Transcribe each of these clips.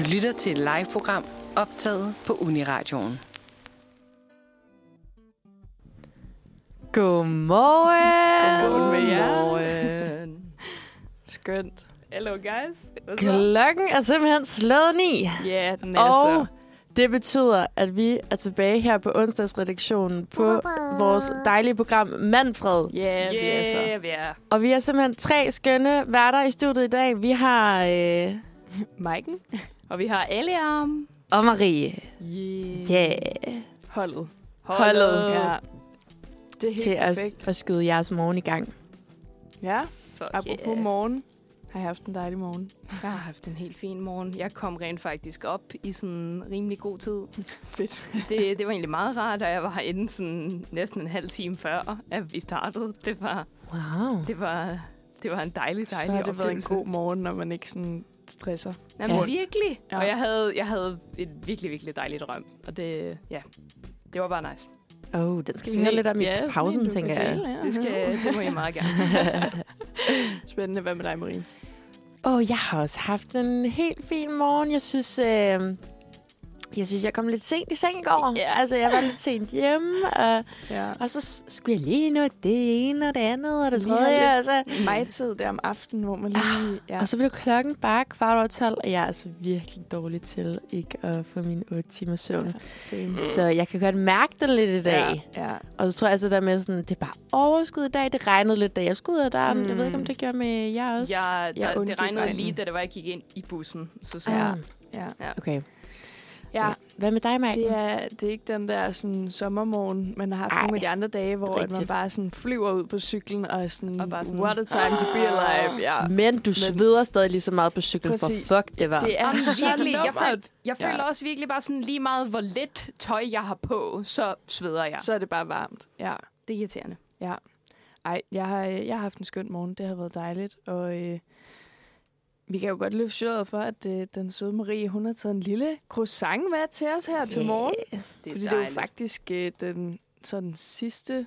Du lytter til et live-program optaget på Uniradioen. Godmorgen. Godmorgen med jer. Godmorgen. Skønt. Hello guys. Så? Klokken er simpelthen slået ni. Ja, den er Og så. det betyder, at vi er tilbage her på onsdagsredaktionen på vores dejlige program Manfred. Ja, vi er så. vi er. Og vi er simpelthen tre skønne værter i studiet i dag. Vi har øh, Maiken. Og vi har Eliam. og Marie. Yeah. Yeah. Holdet. Holdet. Ja. Det er helt Til at, perfekt. at skyde jeres morgen i gang. Ja, Fuck apropos yeah. morgen. Har jeg haft en dejlig morgen. Jeg har haft en helt fin morgen. Jeg kom rent faktisk op i sådan en rimelig god tid. Fedt. Det, det var egentlig meget rart, og jeg var herinde sådan næsten en halv time før, at vi startede. Det var, Wow. det var, det var en dejlig, Så dejlig har det været en oplevelse. god morgen, når man ikke sådan stresser. Jamen, Ja. virkelig. Ja. Og jeg havde, jeg havde et virkelig, virkelig dejligt drøm. Og det, ja, det var bare nice. Oh, den skal vi høre lidt om i Ja, sådan pausen, en, du tænker jeg. ja. Det, skal, det må I meget gerne. Spændende. Hvad med dig, Marie? Åh, oh, jeg har også haft en helt fin morgen. Jeg synes, øh, jeg synes, jeg kom lidt sent i seng i går. Ja. Altså, jeg var lidt sent hjemme, og, Ja. og så skulle jeg lige nå det ene og det andet og det tredje. Og så, Mig tid der om aftenen, hvor man lige... Ja. og så blev klokken bare kvart over 12, og jeg er altså virkelig dårlig til ikke at få mine 8 timer søvn. Same. Så jeg kan godt mærke det lidt i dag. Ja, ja. Og så tror jeg altså der med sådan, det er bare overskud i dag. Det regnede lidt, da jeg skulle ud af døren. Mm. Jeg ved ikke, om Mm. det gjorde med jer også. Jeg, Jeg der, det regnede regnen. lige, da det var, jeg gik ind i bussen. Så, så Ah, ja. okay. Ja. Hvad med dig, Mike? Det er, det er ikke den der sådan, sommermorgen, man har haft Ej, nogle af de andre dage, hvor at man bare sådan flyver ud på cyklen og er sådan, Og bare sådan, what a time to be alive. Ja. Men du sveder stadig lige så meget på cyklen, Præcis. for fuck, det var. Det er virkelig, jeg, føl, lummert. jeg Ja. føler også virkelig bare sådan lige meget, hvor lidt tøj jeg har på, så sveder jeg. Så er det bare varmt. Ja. Det er irriterende. Ej, jeg har, jeg har haft en skøn morgen. Det har været dejligt. Og øh, vi kan jo godt løfte sløret for, at øh, den søde Marie, hun har taget en lille croissant med til os her til morgen. Det er Fordi det er jo faktisk øh, den sådan sidste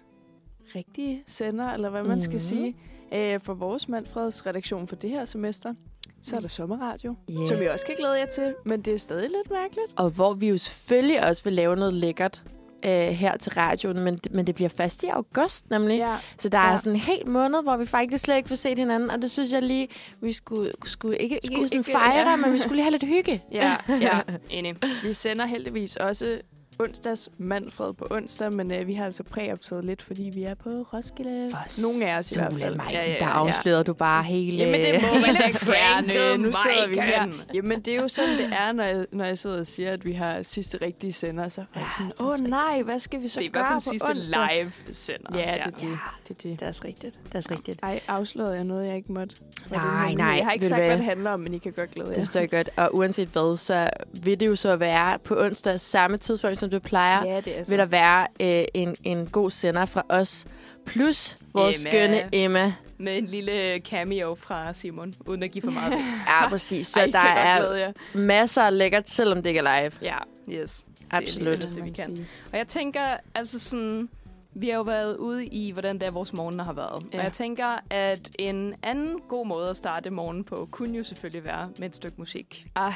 rigtige sender, eller hvad man skal Mhm. sige, øh, for vores Manfreds redaktion for det her semester. Så er der sommerradio, Yeah. som vi også kan glæde jer til, men det er stadig lidt mærkeligt. Og hvor vi jo selvfølgelig også vil lave noget lækkert øh, her til radioen, men, men det bliver først i august nemlig. Ja, Så der er Ja. sådan en hel måned, hvor vi faktisk slet ikke får set hinanden, og det synes jeg lige, vi skulle, skulle ikke, ikke Skulle sådan ikke- fejre, ja. men vi skulle lige have lidt hygge. ja, Ja, enig. Vi sender heldigvis også onsdags Manfred på onsdag, men øh, vi har altså præoptaget lidt, fordi vi er på Roskilde. Nogle af os i hvert fald. Mike, Ja, ja, der ja. afslørede du bare hele... Jamen, det må man da gerne. Nu sidder vi her. Jamen, det er jo sådan, det er, når jeg, når jeg sidder og siger, at vi har sidste rigtige sender. Så er folk sådan, åh så nej, hvad skal vi så Det er i gøre hvert fald på sidste onsdag? live sender. Ja, det er det. Ja. det, er det. Det er også rigtigt. Det er også rigtigt. Ej, afslørede jeg noget, jeg ikke måtte? Nej, nej, Jeg har ikke sagt, hvad det handler om, men I kan godt glæde jer. Det jeg godt. Og uanset hvad, så vil det jo så være på onsdag samme tidspunkt, som du plejer. Ja, det er så. Vil der være øh, en, en god sender fra os. Plus vores Emma. skønne Emma. Med en lille cameo fra Simon, uden at give for meget. Ja, præcis. Så Ej, Ej, der er glæde jer. masser af lækkert, selvom det ikke er live. Ja, Yes. Absolut. Det, er det, vi kan. Og jeg tænker, altså sådan... Vi har jo været ude i, hvordan det er, vores morgener har været. Ja. Og jeg tænker, at en anden god måde at starte morgen på, kunne jo selvfølgelig være med et stykke musik. Ej,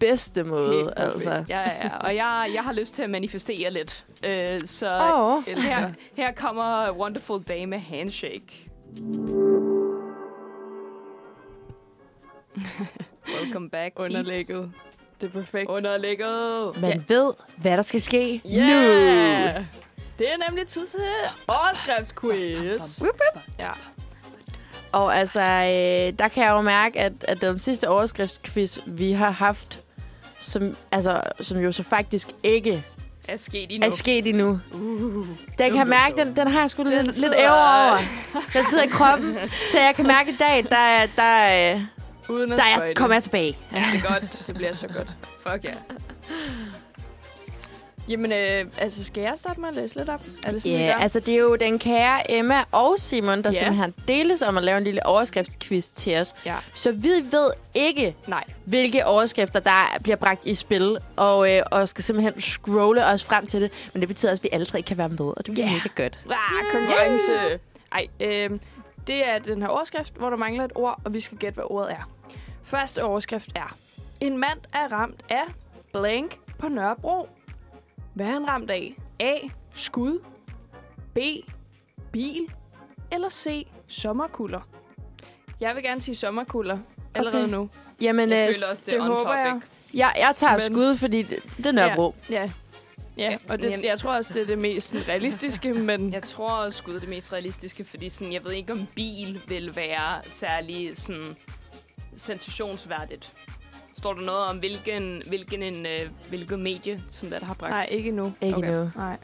Bedste måde, altså. Ja, ja, ja. Og jeg, jeg har lyst til at manifestere lidt. Øh, så oh, her, her kommer Wonderful Day med Handshake. Welcome back. underlægget. Det er perfekt. Underlægget. man ved, hvad der skal ske Yeah! nu. Det er nemlig tid til overskriftsquiz. Ja. Og altså, øh, der kan jeg jo mærke, at, at den sidste overskriftsquiz, vi har haft, som, altså, som jo så faktisk ikke Er sket endnu. er sket endnu. Uh. Den kan mærke, den, den har jeg sgu Den lidt, lidt æver over. Den sidder i kroppen, så jeg kan mærke i dag, der, der, Uden at der jeg, kommer jeg tilbage. Ja, det er godt. Det bliver så godt. Fuck ja. Jamen, øh, altså, skal jeg starte med at læse lidt op? Er det sådan, vi gør? altså det er jo den kære Emma og Simon, der Ja. simpelthen deles om at lave en lille overskriftsquiz til os. Ja. Så vi ved ikke, Nej. hvilke overskrifter, der bliver bragt i spil, og, øh, og skal simpelthen scrolle os frem til det. Men det betyder også, at vi alle tre kan være med, og det bliver Ja. mega godt. Ah, konkurrence. Ej, øh, det er den her overskrift, hvor der mangler et ord, og vi skal gætte, hvad ordet er. Første overskrift er, En mand er ramt af blank på Nørrebro. Hvad er han ramt af? A. Skud. B. Bil. Eller C. Sommerkulder. Jeg vil gerne sige sommerkulder allerede Okay. nu. Jamen, Jeg øh, føler også, det, det er on håber topic. jeg. jeg, jeg tager Men- skud, fordi det, det er Nørrebro. Ja, ja. Ja, og det, jeg tror også, det er det mest sådan, realistiske, men Jeg tror også, Gud er det mest realistiske, fordi sådan, jeg ved ikke, om bil vil være særlig sådan, sensationsværdigt. Står der noget om, hvilken, hvilken en, øh, hvilket medie, som der, der har bragt? nej, ikke nu. Ikke Okay. nu. Nej.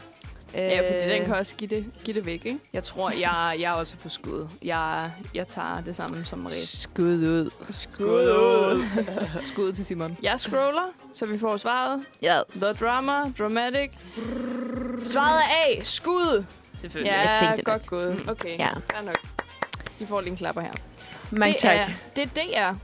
Øh, Ja, fordi den kan også give det, give det væk, ikke? Jeg tror, jeg, jeg er også på skud. Jeg, jeg tager det samme som Marie. Skud ud. Skud ud. Skud til Simon. Jeg scroller, så vi får svaret. Yes. The drama, dramatic. Svaret er A. Skud. Selvfølgelig. Ja, Jeg tænkte det godt gået. Okay, Ja. fair nok. Vi får lige en klapper her. Mange det tak. Er, det er DR.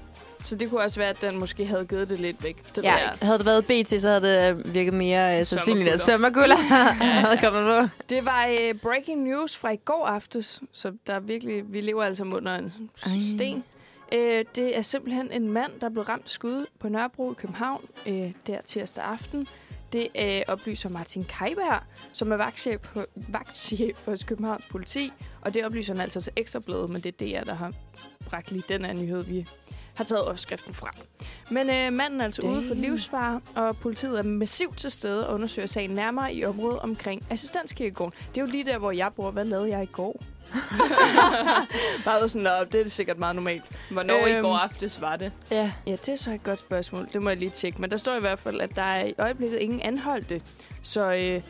Så det kunne også være, at den måske havde givet det lidt væk. Det Ja, havde det været BT, så havde det øh, virket mere øh, sandsynligt, at sommerkulder havde kommet på. Det var øh, breaking news fra i går aftes, så der er virkelig, vi lever altså under en Ej. sten. Øh, det er simpelthen en mand, der blev ramt skud på Nørrebro i København øh, der tirsdag aften. Det øh, oplyser Martin Kajberg, som er vagtchef, på, vagtchef hos Københavns politi. Og det oplyser han altså til Ekstrabladet, men det er DR, der har bragt lige den her nyhed, vi har taget opskriften fra. Men øh, manden er altså ude for Damn. livsfare, og politiet er massivt til stede og undersøger sagen nærmere i området omkring assistenskirkegården. Det er jo lige der, hvor jeg bor. Hvad lavede jeg i går? Bare sådan, "Nå, det er sikkert meget normalt. Hvornår øhm. i Øhm. går aftes var det? Ja. Ja, det er så et godt spørgsmål. Det må jeg lige tjekke. Men der står i hvert fald, at der er i øjeblikket ingen anholdte. Så øh,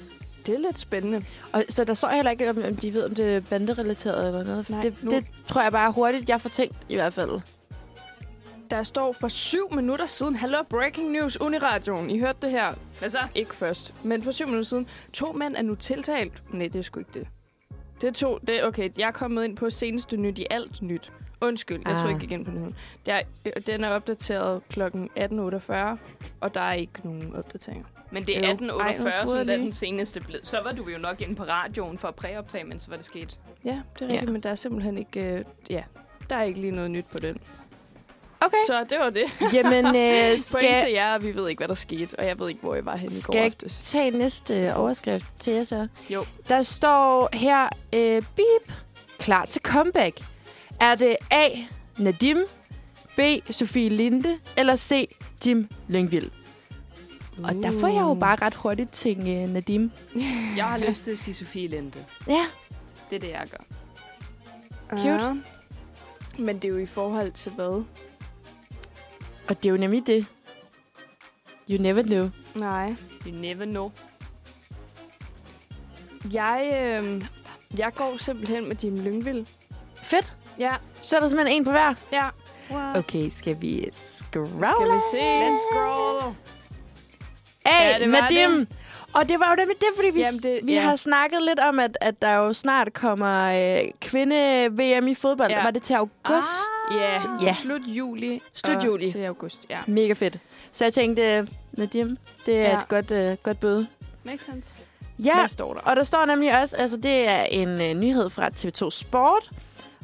det er lidt spændende. Og, så der står heller ikke, om, om de ved, om det er banderelateret eller noget. Nej, det, nu- det tror jeg bare hurtigt, jeg får tænkt i hvert fald. Der står for syv minutter siden, Hallo Breaking News, Uniradioen. I hørte det her. Hvad så? Ikke først, men for syv minutter siden. To mænd er nu tiltalt. Nej, det er sgu ikke det. Det er to. Det, okay, jeg er kommet ind på seneste nyt i alt nyt. Undskyld, jeg Ah. tror ikke igen på nyheden. Der, øh, den er opdateret kl. 18.48, og der er ikke nogen opdateringer. Men det er Jo. Ej, 1848, nu troede som jeg er den seneste blev. Så var du jo nok inde på radioen for at præoptage, mens var det sket. Ja, det er rigtigt, ja. men der er simpelthen ikke... Øh, ja, der er ikke lige noget nyt på den. Okay. Så det var det. Jamen, øh, Point til skal, jer, og vi ved ikke, hvad der skete, og jeg ved ikke, hvor jeg var henne i Skal går jeg aftes. tage næste overskrift til jer så? Jo. Der står her, øh, beep, klar til comeback. Er det A, Nadim, B, Sofie Linde, eller C, Jim Lyngvild? Og der får jeg jo Uh. bare ret hurtigt til øh, Nadim. Jeg har lyst til at sige Sofie Lente. Ja, Det er det, jeg gør. Cute. Ja. Men det er jo i forhold til hvad? Og det er jo nemlig det. You never know. Nej. You never know. Jeg, øh, jeg går simpelthen med Jim Lyngvild. Fedt. Ja. Så er der simpelthen en på hver. Ja. Okay, skal vi scroll? Skal vi se? Let's scroll. A, Ja, Nadim. det. Og det var jo nemlig det, fordi vi, Jamen, det- vi ja. har snakket lidt om, at, at der jo snart kommer øh, kvinde-VM i fodbold. Ja. Var det til august? Ja. Ja. Slut juli. Slut juli. Til august, ja. Mega fedt. Så jeg tænkte, Nadim, det er ja. et godt, øh, godt bøde. Makes sense. Ja, Hvad står der? og der står nemlig også, altså det er en øh, nyhed fra TV2 Sport.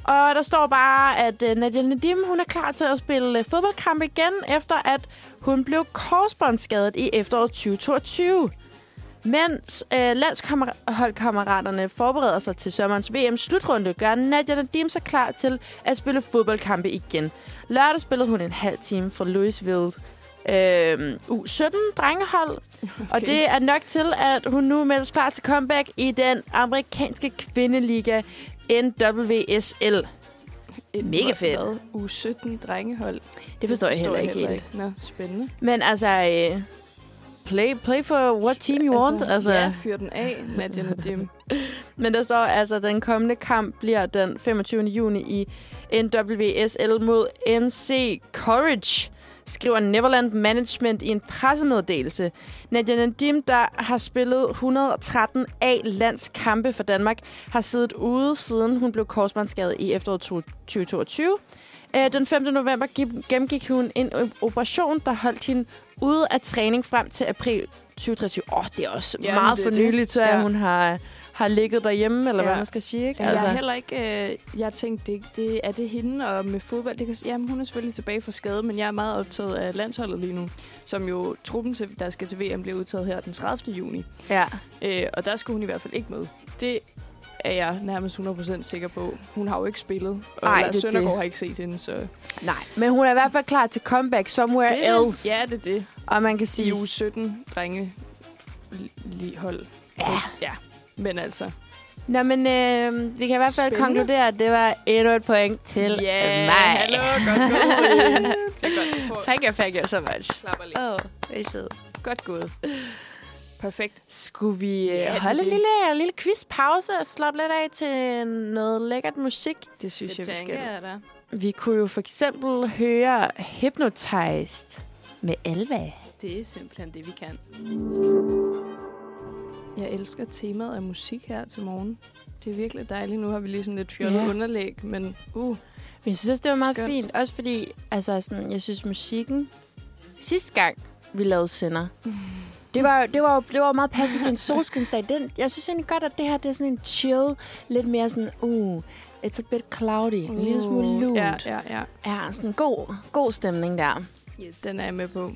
Og der står bare, at øh, Nadia Nadim, hun er klar til at spille øh, fodboldkamp igen, efter at hun blev korsbåndsskadet i efteråret 2022. Mens øh, landsholdkammeraterne forbereder sig til sommerens VM-slutrunde, gør Nadia Nadim sig klar til at spille fodboldkampe igen. Lørdag spillede hun en halv time for Louisville øh, U17-drengehold, okay. og det er nok til, at hun nu meldes klar til comeback i den amerikanske kvindeliga NWSL. Et mega fedt. hvad? U17 drengehold. Det forstår jeg heller ikke helt. Nå, spændende. Men altså, øh, play, play for what team you want. Altså, Ja, fyr den af, Nadia Nadim. Men der står altså, at den kommende kamp bliver den 25. juni i NWSL mod NC Courage, skriver Neverland Management i en pressemeddelelse. Nadia Nadim, der har spillet 113 A-landskampe for Danmark, har siddet ude, siden hun blev korsbåndsskadet i efteråret 2022. Øh, Den 5. november gik- gennemgik hun en operation, der holdt hende ude af træning frem til april 2023. Åh, oh, det er også Ja, meget det for nyligt, så Ja. hun har, har ligget derhjemme, eller ja. Hvad man skal sige. Ikke? Ja, altså. Jeg har heller ikke... Øh, jeg har tænkt, det, det, er det hende og med fodbold? Det kan, jamen, hun er selvfølgelig tilbage fra skade, men jeg er meget optaget af landsholdet lige nu, som jo truppen, til, der skal til VM, bliver udtaget her den 30. juni. ja. Øh, og der skal hun i hvert fald ikke med. Det er jeg nærmest 100% sikker på. Hun har jo ikke spillet, og Ej, er Søndergaard det. har ikke set hende, så... Nej, men hun er i hvert fald klar til comeback somewhere Det else. ja, det er det. Og man kan I sige... uge 17 drenge lige hold. Ja. ja. Men altså, Nå, men øh, vi kan i hvert fald Spændende. konkludere, at det var endnu et point til ja, mig. hallo, godt gået. Thank you, thank you so much. klapper lige. Åh, oh, godt gået. Perfekt. Skulle vi øh, Ja, er holde en lille, en lille quizpause og slappe lidt af til noget lækkert musik? Det synes Det jeg, vi tænker skal. jeg da. Vi kunne jo for eksempel høre Hypnotized med Alva. Det er simpelthen det, vi kan. Jeg elsker temaet af musik her til morgen. Det er virkelig dejligt. Nu har vi lige sådan lidt fjollet Ja. underlæg, men uh, Men jeg synes også, det var meget Skønt. fint. Også fordi, altså sådan, jeg synes musikken... Sidste gang, vi lavede sender, det var, det var, det var meget passende til en solskinsdag. Den, jeg synes egentlig godt, at det her det er sådan en chill, lidt mere sådan, uh, it's a bit cloudy, en lille smule uh, lunt. Ja, ja, ja. ja, sådan en god, god stemning der. Yes. Den er jeg med på.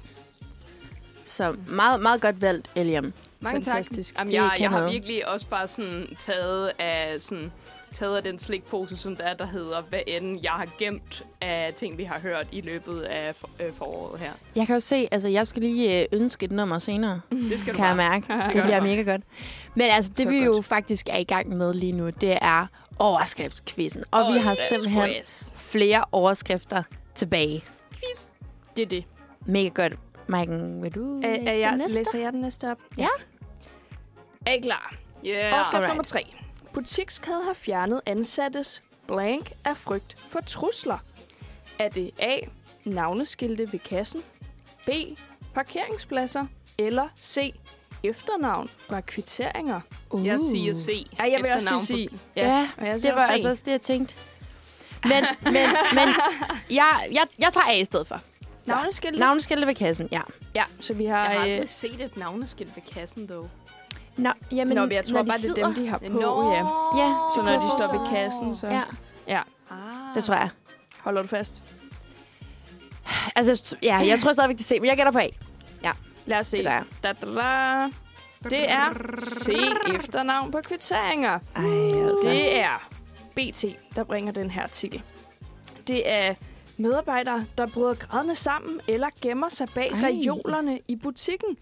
Så meget, meget godt valgt, Eliam. Mange Fantastisk. tak. Jamen, jeg, jeg har virkelig også bare sådan taget af sådan taget af den slikpose, som der, er, der hedder, hvad end jeg har gemt af ting, vi har hørt i løbet af for, øh, foråret her. Jeg kan jo se, altså jeg skal lige øh, ønske et nummer senere, Det skal du kan jeg bare. mærke. Det bliver mega godt. Men altså, det Så vi jo godt. faktisk er i gang med lige nu, det er overskriftskvisten. Og vi har simpelthen flere overskrifter tilbage. Det er det. Mega godt. Maiken, vil du Er, læse er jeg, den næste? læser jeg den næste op? Ja. Er I klar? Yeah. Overskrift Alright. nummer tre. Butikskæde har fjernet ansattes blank af frygt for trusler. Er det A. Navneskilte ved kassen? B. Parkeringspladser? Eller C. Efternavn fra kvitteringer? Uh. Jeg siger C. Ej, jeg vil også sige C. Ja, jeg det var altså også det, jeg tænkte. Men, men, men jeg, jeg, jeg tager A i stedet for. Navneskilte? Navneskilte ved kassen, ja. Ja, så vi har... Jeg har øh, aldrig set et navneskilt ved kassen, dog. Nå, jamen, Nå, jeg tror når de bare, det er sidder- dem, de har på, Nå. ja. Ja, Så når de står ved kassen, så... Ja, ja. Ah. det tror jeg. Holder du fast? Altså, ja, jeg tror stadigvæk, det er C, men jeg gætter på A. Lad os se. Det. Da, da, da. Det er C efternavn på kvitteringer. Ej, altså. Det er BT, der bringer den her artikel. Det er medarbejdere, der bryder grædende sammen eller gemmer sig bag Ej. reolerne i butikken.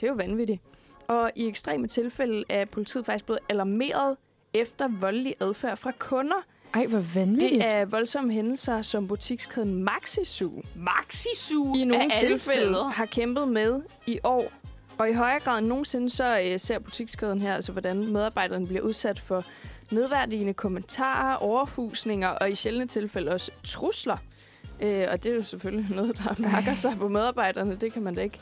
Det er jo vanvittigt. Og i ekstreme tilfælde er politiet faktisk blevet alarmeret efter voldelig adfærd fra kunder. Ej, hvor vanvittigt. Det er voldsomme hændelser, som butikskæden Maxisu Maxisu i nogle tilfælde har kæmpet med i år. Og i højere grad end nogensinde, så øh, ser butikskæden her, altså hvordan medarbejderne bliver udsat for nedværdigende kommentarer, overfusninger og i sjældne tilfælde også trusler. Øh, og det er jo selvfølgelig noget, der mærker sig på medarbejderne. Det kan man da ikke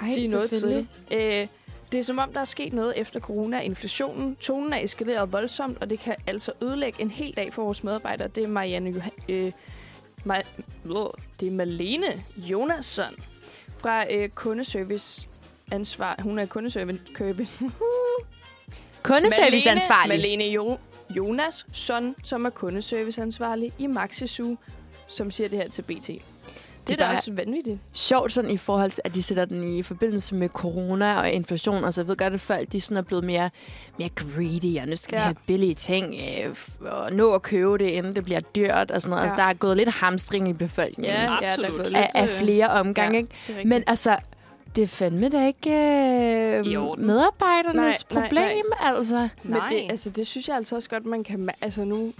Ej, sige noget til. Øh, det er som om, der er sket noget efter corona inflationen. Tonen er eskaleret voldsomt, og det kan altså ødelægge en hel dag for vores medarbejdere. Det er Marianne Johan- øh, Ma- det er Malene Jonasson fra øh, kundeservice ansvar. Hun er kundeservice købe. Kundeserviceansvarlig. Malene jo- Jonasson, som er kundeserviceansvarlig i Maxisu, som siger det her til BT. Det, er er da også vanvittigt. sjovt sådan i forhold til, at de sætter den i forbindelse med corona og inflation. Altså, jeg ved godt, at folk de sådan er blevet mere, mere greedy, og nu skal ja. vi have billige ting, øh, og nå at købe det, inden det bliver dyrt og sådan noget. Ja. Altså, Ja. der er gået lidt hamstring i befolkningen Ja, ja, ja der er gået lidt, af, af øh, flere omgange, ja, ikke? det. Men altså, det er fandme da ikke øh, medarbejdernes Nej, nej, problem, altså. Men det, altså, det synes jeg altså også godt, man kan... Altså nu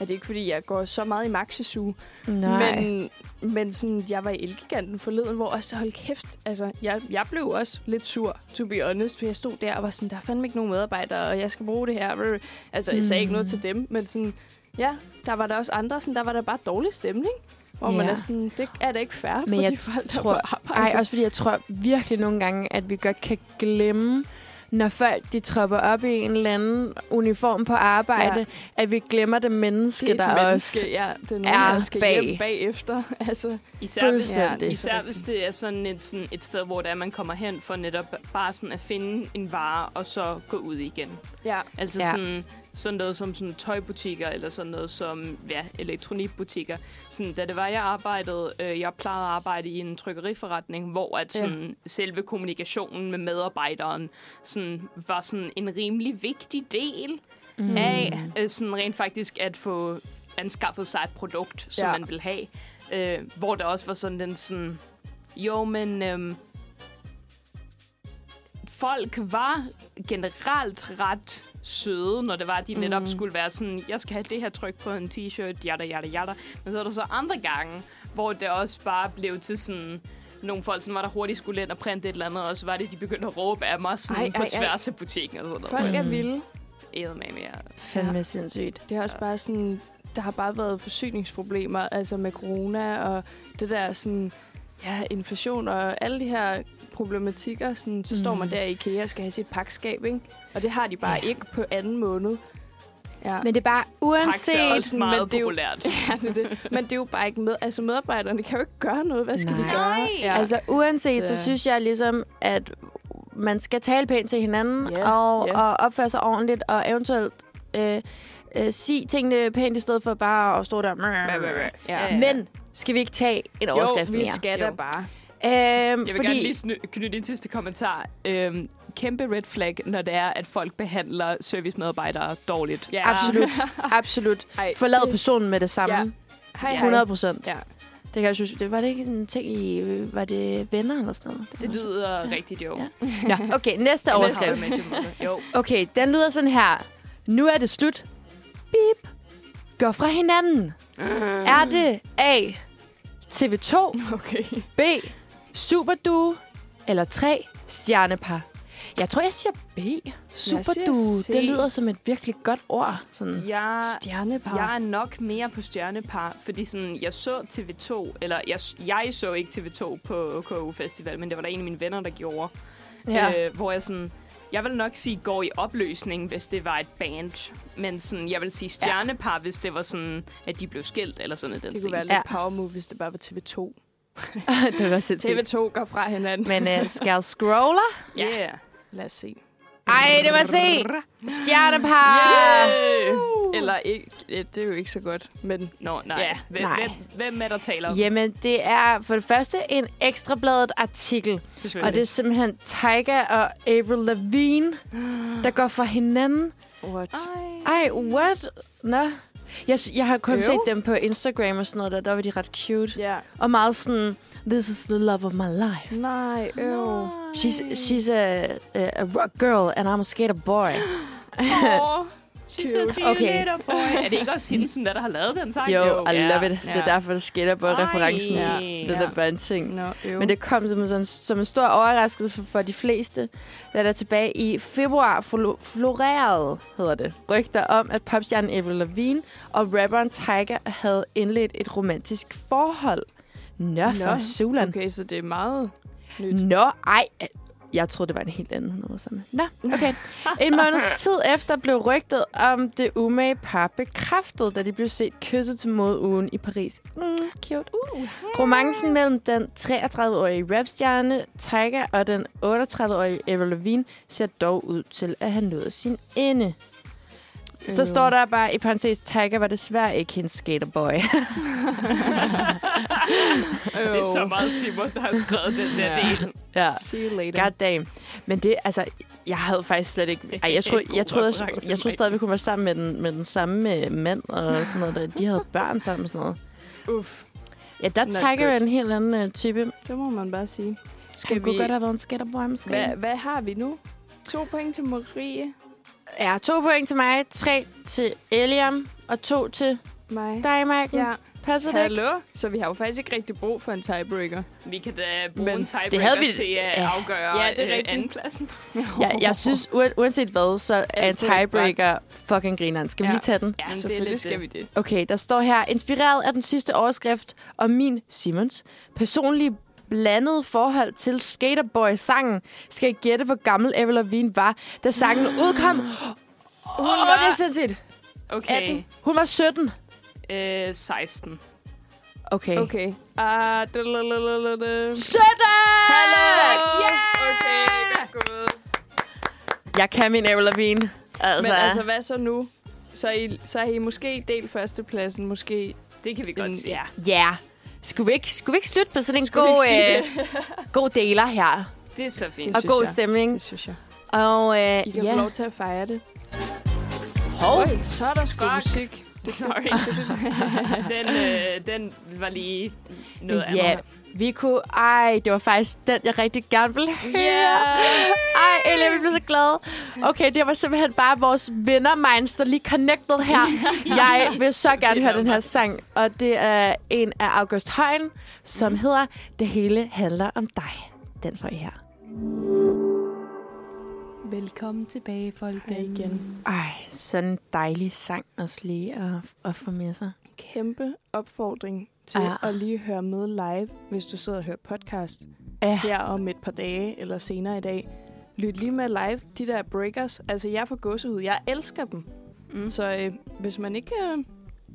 er det ikke, fordi jeg går så meget i Maxisu, Nej. men, men sådan, jeg var i Elgiganten forleden, hvor også hold kæft, altså, jeg, jeg blev også lidt sur, to be honest, for jeg stod der og var sådan, der er fandme ikke nogen medarbejdere, og jeg skal bruge det her. Altså, jeg sagde ikke noget Mm. til dem, men sådan, ja, der var der også andre, sådan, der var der bare dårlig stemning. Hvor man Ja. er sådan, det er da ikke fair Men for jeg de folk, der tror- arbejde. Ej, også fordi jeg tror virkelig nogle gange, at vi godt kan glemme når folk de tropper op i en eller anden uniform på arbejde, Ja. at vi glemmer det menneske, Det er der et også... menneske, ja. Det er nogen, er der skal bag. hjem bagefter. Altså, Især hvis, ja, især hvis det er sådan et, sådan et sted, hvor det er, man kommer hen for netop bare sådan at finde en vare, og så gå ud igen. ja. Altså ja. sådan, sådan noget som sådan tøjbutikker, eller sådan noget som ja, elektronikbutikker. Sådan, da det var, jeg arbejdede, øh, jeg plejede at arbejde i en trykkeriforretning, hvor at Ja. sådan, selve kommunikationen med medarbejderen sådan, var sådan en rimelig vigtig del Mm. af øh, sådan rent faktisk at få anskaffet sig et produkt, som Ja. ja. man vil have. Øh, hvor der også var sådan den sådan, jo, men øhm, folk var generelt ret søde, når det var, at de netop Mm. skulle være sådan, jeg skal have det her tryk på en t-shirt, jada, jada, jada. Men så er der så andre gange, hvor det også bare blev til sådan nogle folk, som var der hurtigt skulle ind og printe et eller andet, og så var det, de begyndte at råbe af mig sådan Ej, ej, på ej, ej. tværs af butikken og sådan noget. Folk er Mm. vilde. Med mere. Fandme sindssygt. Det er også bare sådan, der har bare været forsyningsproblemer, altså med corona og det der sådan, ja, inflation og alle de her problematikker, sådan, så mm. står man Mhm. der i IKEA og skal have sit pakskab, ikke? Og det har de bare Ja. ja. ikke på anden måned. Ja. Men det er bare Pax er uanset... også meget men det er jo- populært. Ja, det er det. Men det er jo bare ikke med. Altså medarbejderne kan jo ikke gøre noget. Hvad skal Nej. de gøre? Nej. Ja. Altså uanset, så Så- synes jeg ligesom, at man skal tale pænt til hinanden, Ja, og, ja. og opføre sig ordentligt, og eventuelt øh, øh, sige tingene pænt, i stedet for bare at stå der. Ja. Men skal vi ikke tage en overskrift jo, vi mere? skal da bare. Øhm, Jeg vil fordi, gerne lige sny- knytte en sidste kommentar. Øhm, kæmpe red flag, når det er, at folk behandler servicemedarbejdere dårligt. Ja. Absolut, absolut. Ej, Forlad det- personen med det samme. Ja. Hej, hej. 100 procent. Ja. Det kan jeg synes, det var det ikke en ting i, var det venner eller sådan noget? Det lyder ja. rigtigt, jo. Ja. Nå, okay, næste overskrift. Jo. Okay, den lyder sådan her. Nu er det slut. Bip. Gå fra hinanden. Er det A. TV2, Okay. B. Superduo, eller 3. Stjernepar? Jeg tror, jeg siger B. Superduo. Det lyder som et virkelig godt ord. Sådan. Jeg, Stjernepar. jeg er nok mere på stjernepar, fordi sådan, jeg så TV2, eller jeg, jeg så ikke TV2 på KU Festival, men det var der en af mine venner, der gjorde. Ja. Øh, hvor jeg sådan, jeg vil nok sige går i opløsning, hvis det var et band. Men sådan, jeg vil sige stjernepar, ja. hvis det var sådan, at de blev skilt, eller sådan et den Det stil. kunne være lidt ja. power move, hvis det bare var TV2. det var sindssygt. TV2 går fra hinanden. Men uh, skal jeg scroller? Ja. Yeah. Lad os se. Ej, det var se. Stjernepar. Eller ikke, eh, det er jo ikke så godt, men Nå, nej. Ja. Hvem, Nej. Hvem, hvem er der taler om? Jamen, det er for det første en ekstrabladet artikel. Og det er simpelthen Tyga og Avril Lavigne, der går fra hinanden. what? Ej, what? Nå. Jeg, jeg har kun Øv. set dem på Instagram og sådan noget, der, der var de ret cute. Ja. Og meget sådan, this is the love of my life. Nej, øv. She's, she's a, a, a rock girl, and I'm a skater boy. A Cute. cheerleader boy. er det ikke også hende, som der, der har lavet den sang? Jo, I Ja. love it. Det er derfor, det skater boy-referencen. Ej. Ja. Det er Ja. bare en ting. Men det kom som, sådan, som en stor overraskelse for, for de fleste, da der tilbage i februar flo- florerede, hedder det, rygter om, at popstjernen Avril Lavigne og rapperen Tyga havde indledt et romantisk forhold. Nå, for Nå, Sulan. Okay, så det er meget nyt. Nå, ej. Jeg troede, det var en helt anden 100 sådan. Nå, okay. En måneds tid efter blev rygtet om det umage par bekræftet, da de blev set kysset til modeugen i Paris. Mm, cute. Uh. Romancen mellem den 33-årige rapstjerne Tyga og den 38-årige Avril Lavigne ser dog ud til at have nået sin ende. Så Øh. står der bare i parentes, Tyga var desværre ikke hendes skaterboy. Det er så meget Simon, der har skrevet den der Ja. del. ja. See you later. God damn. Men det, altså, jeg havde faktisk slet ikke... Ej, jeg, troede, jeg, troede, jeg, reference, jeg troede stadig, vi kunne være sammen med den, med den samme øh, mand og sådan noget. Der. De havde børn sammen og sådan noget. Uff, Ja, der jeg en helt anden uh, type. det må man bare sige. Skal vi... kunne godt have været en skaterboy, måske. Hvad, hvad har vi nu? To point til Marie. Ja, to point til mig, tre til Eliam, og to til Mig. dig, Marken. Ja. Passer det? Hallo? Så vi har jo faktisk ikke rigtig brug for en tiebreaker. Vi kan da bruge Men en tiebreaker det havde vi- til at Ja. afgøre Ja, det er øh, andenpladsen. Jeg, jeg synes, ua- uanset hvad, så er en tiebreaker fucking grineren. Skal vi Ja. lige tage den? Ja, Men det er selvfølgelig lidt skal det. vi det. Okay, der står her, inspireret af den sidste overskrift om min, Simons, personlige blandet forhold til Skaterboy-sangen. Skal I gætte, hvor gammel Avril Lavigne var, da sangen udkom? Hun Åh, var- det er sindssygt. Okay. 18. Hun var 17. Øh, 16. Okay. Okay. Uh, 17! Okay, godt gået. Jeg kan min Avril Lavigne. Altså, Men altså, hvad så nu? Så er I, så er I måske delt førstepladsen, måske... Det kan vi godt en, sige. ja. ja. Skulle vi, ikke, skulle vi ikke slutte på sådan en Skulle god, øh, god deler her? Det er så fint. Og god jeg. stemning. Det synes jeg. Og øh, I kan ja. få lov til at fejre det. Hov. Øj, så er der sgu musik. Sorry. den, øh, den var lige noget Ja, andet. vi kunne... Ej, det var faktisk den, jeg rigtig gerne ville høre. Yeah. Ej, Elia, vi blev så glade. Okay, det var simpelthen bare vores venner-minds, der lige connected her. Jeg vil så gerne høre den her sang, og det er en af August Højen, som hedder Det hele handler om dig. Den får I her. Velkommen tilbage, folk. Hej igen. Ej, sådan en dejlig sang også lige at, at få med sig. Kæmpe opfordring til Ja. at lige høre med live, hvis du sidder og hører podcast Ja, her om et par dage eller senere i dag. Lyt lige med live. De der breakers, altså jeg får gåsehud. Jeg elsker dem. Mm. Så øh, hvis, man ikke, øh,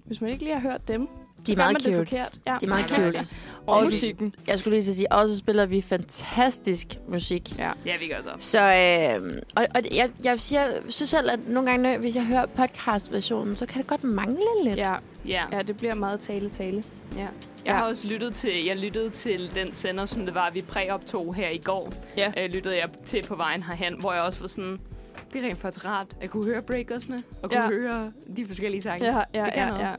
hvis man ikke lige har hørt dem, de er meget man cute. det. Ja. De er meget cute. Og Også- musikken. Jeg skulle lige sige, også spiller vi fantastisk musik. Ja. Ja, vi gør så. Så, øh, og, og jeg, jeg siger, synes selv, at nogle gange, når- hvis jeg hører podcast-versionen, så kan det godt mangle lidt. Ja, Ja. ja, det bliver meget tale-tale. ja. Jeg Ja. har også lyttet til, jeg lyttede til den sender, som det var, vi præoptog her i går. Ja. Øh, lyttede jeg til på vejen herhen, hvor jeg også var sådan, det er rent faktisk rart at kunne høre breakersne, og kunne Ja. høre de forskellige sange. Ja, ja, Det kan ja, noget. ja.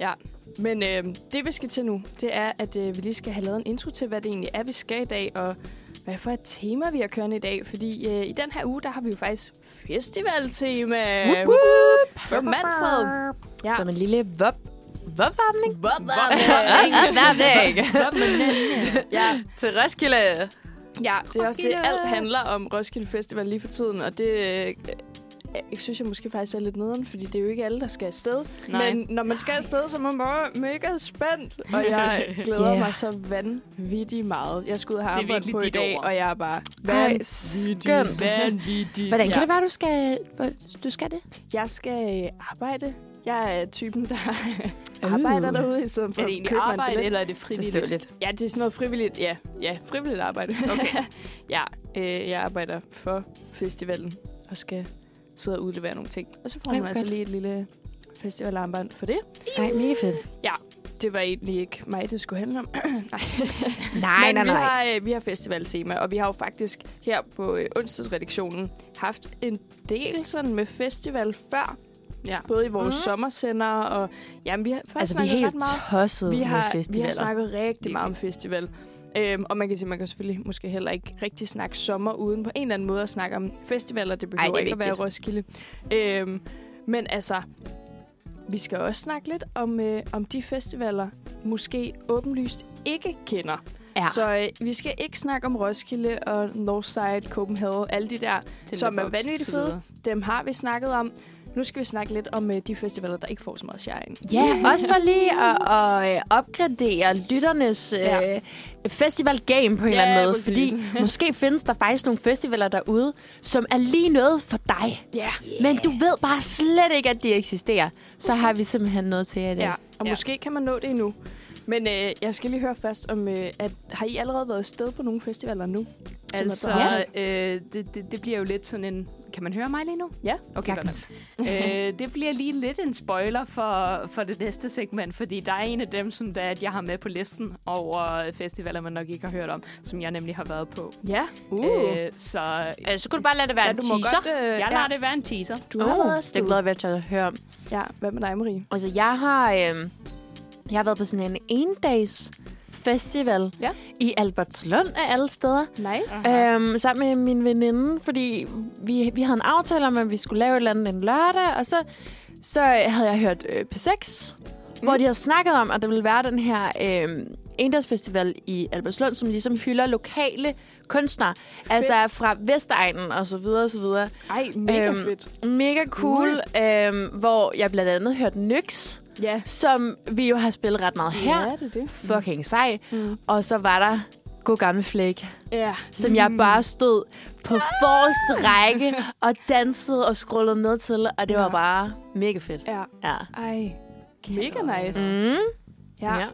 Ja. Men øh, det, vi skal til nu, det er, at øh, vi lige skal have lavet en intro til, hvad det egentlig er, vi skal i dag, og hvad for et tema, vi har kørende i dag. Fordi øh, i den her uge, der har vi jo faktisk festivaltema. Whoop. Med Manfred. Ja. Som en lille vop. Vopvarmning. Vopvarmning. Vopvarmning. ja, Til Roskilde. ja, det er også det, alt handler om Roskilde Festival lige for tiden, og det... Øh, jeg synes jeg måske faktisk er lidt nederen, fordi det er jo ikke alle, der skal afsted. Nej. Men når man skal afsted, så er man bare mega spændt. Og jeg glæder Yeah. mig så vanvittigt meget. Jeg skal ud og have arbejde på i dag, ord. og jeg er bare Ej, skønt. vanvittigt. Hvordan kan ja. det være, du skal, du skal det? Jeg skal arbejde. Jeg er typen, der Uh. arbejder derude i stedet for Er det at egentlig arbejde, eller er det frivilligt? Ja, det er sådan noget frivilligt. Ja, ja frivilligt arbejde. Okay. ja, øh, jeg arbejder for festivalen og skal sidde og udlevere nogle ting. Og så får Ej, man altså godt. lige et lille festivalarmbånd for det. Ej, mega fedt. Det var egentlig ikke mig, det skulle handle om. nej. Nej, Men nej, vi nej. har, øh, vi har festivaltema, og vi har jo faktisk her på øh, onsdagsredaktionen haft en del sådan med festival før. Ja. Både i vores mm. sommersender, og jamen, vi har faktisk Altså, vi er helt ret meget. tosset Vi med har, vi festivaler. har snakket rigtig meget om festival. Øhm, og man kan sige, man kan selvfølgelig måske heller ikke rigtig snakke sommer uden på en eller anden måde at snakke om festivaler. Det behøver det er ikke at være. Roskilde. Øhm, men altså, vi skal også snakke lidt om, øh, om de festivaler, måske åbenlyst ikke kender. Ja. Så øh, vi skal ikke snakke om Roskilde og Northside, Copenhagen, alle de der, som er Tinderbox, vanvittigt fede. Dem har vi snakket om. Nu skal vi snakke lidt om øh, de festivaler, der ikke får så meget shine. Ja, også for lige at, at øh, opgradere lytternes Ja. øh, festival game på en Ja, eller anden måde. præcis. Fordi måske findes der faktisk nogle festivaler derude, som er lige noget for dig. Ja. Men du ved bare slet ikke, at de eksisterer. Så har vi simpelthen noget til jer i dag. Ja, og Ja. måske kan man nå det endnu. Men øh, jeg skal lige høre først om, øh, at har I allerede været afsted på nogle festivaler nu? Altså, Ja. øh, det, det, det bliver jo lidt sådan en... Kan man høre mig lige nu? Ja. Okay, godt. Øh, det bliver lige lidt en spoiler for, for det næste segment, fordi der er en af dem, som der, at jeg har med på listen over festivaler, man nok ikke har hørt om, som jeg nemlig har været på. Ja. Uh. Øh, så Øh, så kunne du bare lade det være ja, en du må teaser. godt... Øh, jeg lader det være en teaser. Du har været det glæder jeg til at høre om. Ja, hvad med dig, Marie? Altså, jeg har, øh, jeg har været på sådan en en-dags festival Ja. i Albertslund af alle steder. Nice. Øhm, sammen med min veninde, fordi vi, vi havde en aftale om, at vi skulle lave et eller andet en lørdag, og så, så havde jeg hørt øh, P6, mm. hvor de havde snakket om, at der ville være den her øh, endagsfestival i Albertslund, som ligesom hylder lokale kunstnere, Fedt. altså fra Vestegnen og så videre og så videre. Ej, mega Øhm, fedt. Mega cool, øhm, hvor jeg blandt andet hørte Nyx, Ja. som vi jo har spillet ret meget her. Ja, det er det. Fucking sej. Mm. Og så var der god gamle Flake, Ja. som jeg bare stod på forreste række og dansede og scrollede med til, og det Ja. var bare mega fedt. Ja. Ja. Ej, mega nice. Mm. Ja. ja.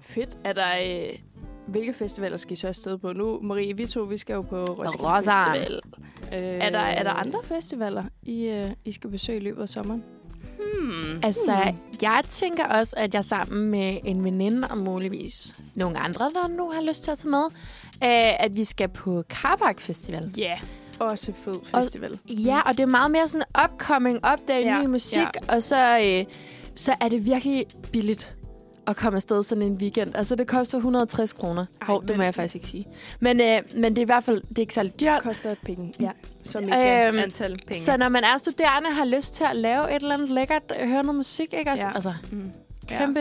Fedt. Er der... Øh, hvilke festivaler skal I så afsted på? Nu, Marie, vi to, vi skal jo på Roskilde Rosan. Festival. Er der, er der andre festivaler, I, øh, I skal besøge i løbet af sommeren? Hmm. Altså, jeg tænker også, at jeg sammen med en veninde og muligvis nogle andre, der nu har lyst til at tage med, øh, at vi skal på Karbak Festival. Ja. Yeah. Også fed festival. Ja, og det er meget mere sådan upcoming, opdage Ja, ny musik, ja. og så, øh, så er det virkelig billigt at komme afsted sådan en weekend. Altså, det koster 160 kroner. Hov, det må men- jeg faktisk ikke sige. Men, øh, men det er i hvert fald det er ikke særlig dyrt. koster penge. Ja. Som ikke Øhm, Antal penge. så når man er studerende har lyst til at lave et eller andet lækkert, øh, høre noget musik, ikke? Altså, Ja. altså Mm. kæmpe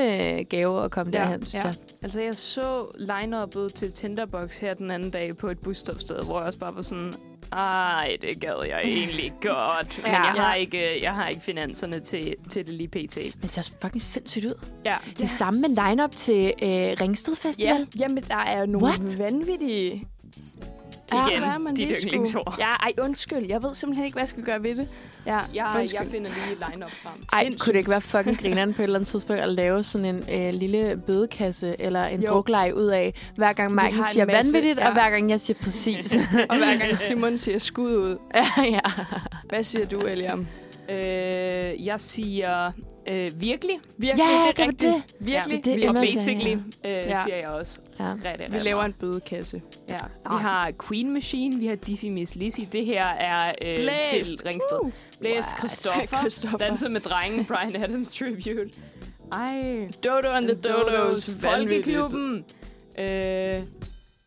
gave at komme Ja, derhen, ja. jeg. Altså, jeg så line-uppet til Tinderbox her den anden dag på et busstopsted, hvor jeg også bare var sådan, ej, det gad jeg egentlig godt. Men Ja. jeg, har Ja. ikke, jeg har ikke finanserne til, til det lige pt. Men det ser også fucking sindssygt ud. Ja. Det samme med line-up til øh, Ringsted Festival. Ja, jamen der er nogle What? vanvittige... Ja. Igen, hvad man dit lige skulle- yndlingsord. Ja, ej, undskyld. Jeg ved simpelthen ikke, hvad jeg skal gøre ved det. Ja, Jeg, undskyld. jeg finder lige line-up frem. Ej, Sindssygt. kunne det ikke være fucking grineren på et eller andet tidspunkt at lave sådan en øh, lille bødekasse eller en Jo. drukleje ud af, hver gang Marken en siger masse, vanvittigt, ja. og hver gang jeg siger præcis. Og hver gang Simon siger skud ud. ja, ja. Hvad siger du, Eliam? Øh, jeg siger øh, virkelig. Virkelig, Ja, det er det rigtigt. det. Virkelig. Det er det, og basically ja. øh, Ja. siger jeg også. Ja. Rigtig, Vi laver en bødekasse. Ja. Ej. Vi har Queen Machine, vi har Dizzy Miss Lizzy. Det her er øh, Blæst. til Ringsted. Uh. Blæst? Christoffer. Christoffer. Danser med drengen, Brian Adams Tribute. Ej. Dodo and the Dodos. Folkeklubben. Øh,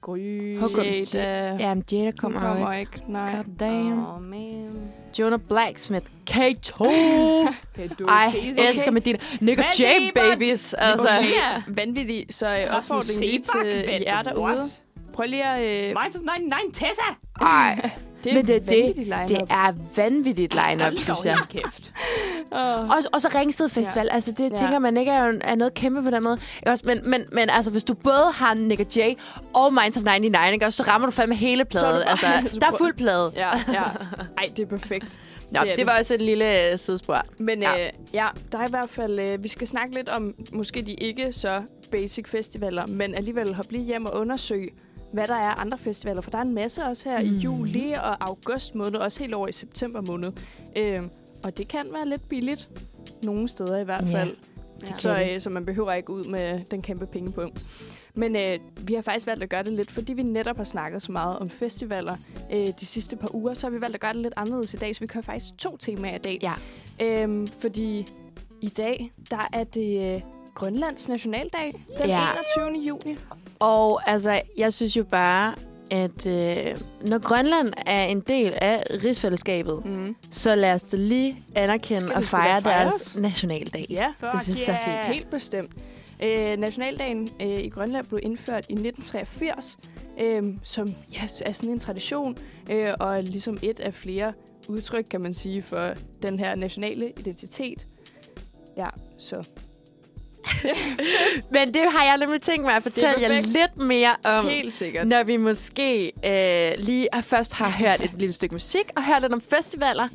Gry. Hukum. Jada. Ja, men Jada Hun kommer kommer jo ikke. ikke. Nej. God damn. Åh, man. Jonah Blacksmith. K2. Okay, du Ej, okay. jeg elsker med dine Nick og Jay babies. Altså. Okay. Ja. Vanvittigt. Så øh, opfordring lige til jer derude. Prøv lige at... Øh, Minds of 99, Tessa! Ej, det er men det, det, det er vanvittigt line-up, synes jeg. kæft. Åh. Og, og så Ringsted Festival. Ja. Altså, det Ja. tænker man ikke er, er noget kæmpe på den måde. Også? Men, men, men altså, hvis du både har Nick Jay og Minds of 99, ikke så rammer du fandme hele pladen. altså, så der er fuld plade. Ja, ja. Ej, det er perfekt. Nå, det det, det var også et lille øh, sidespor. Men Ja. ja. Øh, ja, der er i hvert fald... Øh, vi skal snakke lidt om måske de ikke så basic festivaler, men alligevel hoppe lige hjem og undersøge, hvad der er andre festivaler. For der er en masse også her mm. i Mhm. juli og august måned, også helt over i september måned. Øh, og det kan være lidt billigt. Nogle steder i hvert Ja, fald. kan så, det. øh, så man behøver ikke ud med den kæmpe pengepunkt. Men øh, vi har faktisk valgt at gøre det lidt, fordi vi netop har snakket så meget om festivaler øh, de sidste par uger, så har vi valgt at gøre det lidt anderledes i dag, så vi kører faktisk to temaer i dag. Ja. Øhm, fordi i dag, der er det øh, Grønlands nationaldag, den Ja. 21. juni. Og altså, jeg synes jo bare, at øh, når Grønland er en del af rigsfællesskabet, Mm. så lad os da lige anerkende og fejre deres nationaldag. Ja, Det synes jeg er fint. Helt bestemt. Øh, nationaldagen øh, i Grønland blev indført i 1983, øh, som ja, er sådan en tradition, øh, og er ligesom et af flere udtryk, kan man sige, for den her nationale identitet. Ja, så Men det har jeg nemlig tænkt mig at fortælle jer lidt mere om, helt sikkert. når vi måske øh, lige først har hørt et lille stykke musik og hørt lidt om festivaler.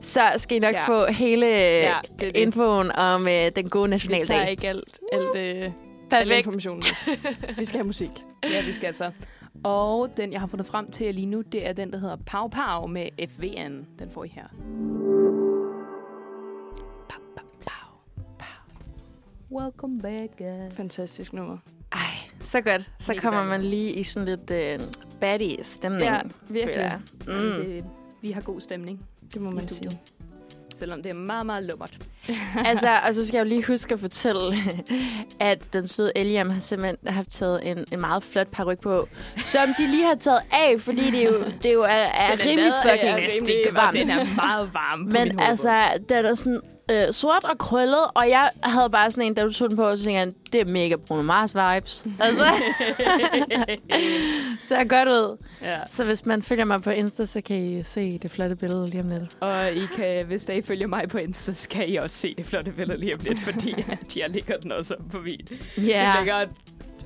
Så skal I nok Ja. få hele Ja, ja, det det. infoen om øh, den gode Vi tager nationaldag. ikke alt, alt, øh, al Perfekt. informationen. vi skal have musik. Ja, vi skal så. Og den, jeg har fundet frem til lige nu, det er den, der hedder Pau Pau med FVN. Den får I her. Welcome back. uh. Fantastisk nummer. Ej, så godt. Så Helt kommer man lige i sådan lidt øh, baddie stemning. Ja, føler virkelig. jeg. Mm. Mm. Det, vi har god stemning, Det må man sige. selvom det er meget, meget lummert. altså, og så skal jeg jo lige huske at fortælle, at den søde Eliam har simpelthen haft taget en, en meget flot paryk på, som de lige har taget af, fordi det jo, det jo er, er Den er rimelig fucking rimelig varmt. Den er meget varm Men altså, den er sådan øh, sort og krøllet, og jeg havde bare sådan en, da du tog den på, så tænkte jeg, det er mega Bruno Mars vibes. altså, ser godt ud. ja. Så hvis man følger mig på Insta, så kan I se det flotte billede lige om lidt. Og I kan, hvis der I følger mig på Insta, så kan I også se det flotte billede lige om lidt, fordi at jeg lægger den også op på min. Ja, Jeg lægger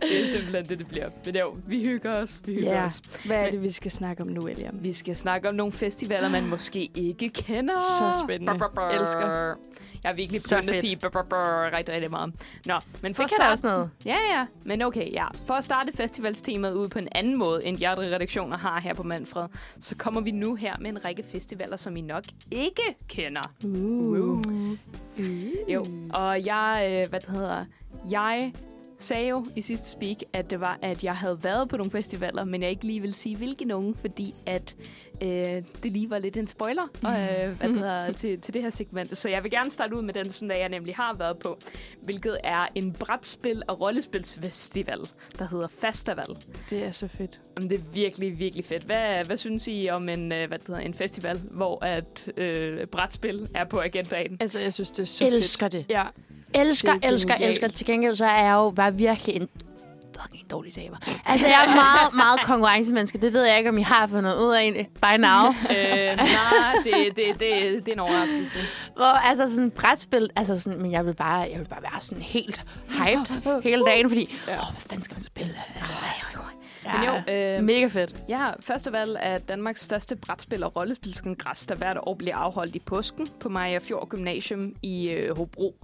Det er simpelthen det, det bliver. Men jo, vi hygger os. Vi hygger Ja. os. Hvad er det, vi skal snakke om nu, Eliam? Vi skal snakke om nogle festivaler, man måske ikke kender. Så spændende. Brr, brr. Elsker. Jeg har virkelig begyndt at sige brr, brr, brr, rigtig, rigtig meget. Nå, men for Det at starte... også noget. Ja, ja. Men okay, ja. For at starte festivalstemaet ud på en anden måde, end de andre redaktioner har her på Manfred, så kommer vi nu her med en række festivaler, som I nok ikke kender. Uh. Jo, og jeg, øh, hvad det hedder, jeg sagde jo i sidste speak, at det var, at jeg havde været på nogle festivaler, men jeg ikke lige vil sige, hvilke nogen, fordi at øh, det lige var lidt en spoiler og, øh, hvad det hedder, til, til det her segment. Så jeg vil gerne starte ud med den, som jeg nemlig har været på, hvilket er en brætspil- og rollespilsfestival, der hedder Festival. Det er så fedt. Jamen, det er virkelig, virkelig fedt. Hvad, hvad synes I om en, øh, hvad hedder, en festival, hvor at øh, brætspil er på agendaen? Altså, jeg synes, det er så Elsker fedt. det. Ja, Elsker, Det er elsker, genialt. elsker. Til gengæld så er jeg jo bare virkelig en fucking dårlig taber. Altså, jeg er meget, meget konkurrencemenneske. Det ved jeg ikke, om I har fundet ud af egentlig by now. øh, nej, det, det, det, det er en overraskelse. Hvor, altså sådan brætspil, altså sådan, men jeg vil bare, jeg vil bare være sådan helt hyped hele dagen, fordi, åh, Ja. oh, hvad fanden skal man spille? Ja, Men jo, øh, mega fedt. Ja, Festival er Danmarks største brætspil- og rollespilskongres, der hvert år bliver afholdt i påsken på Maja Fjord Gymnasium i øh, Hobro.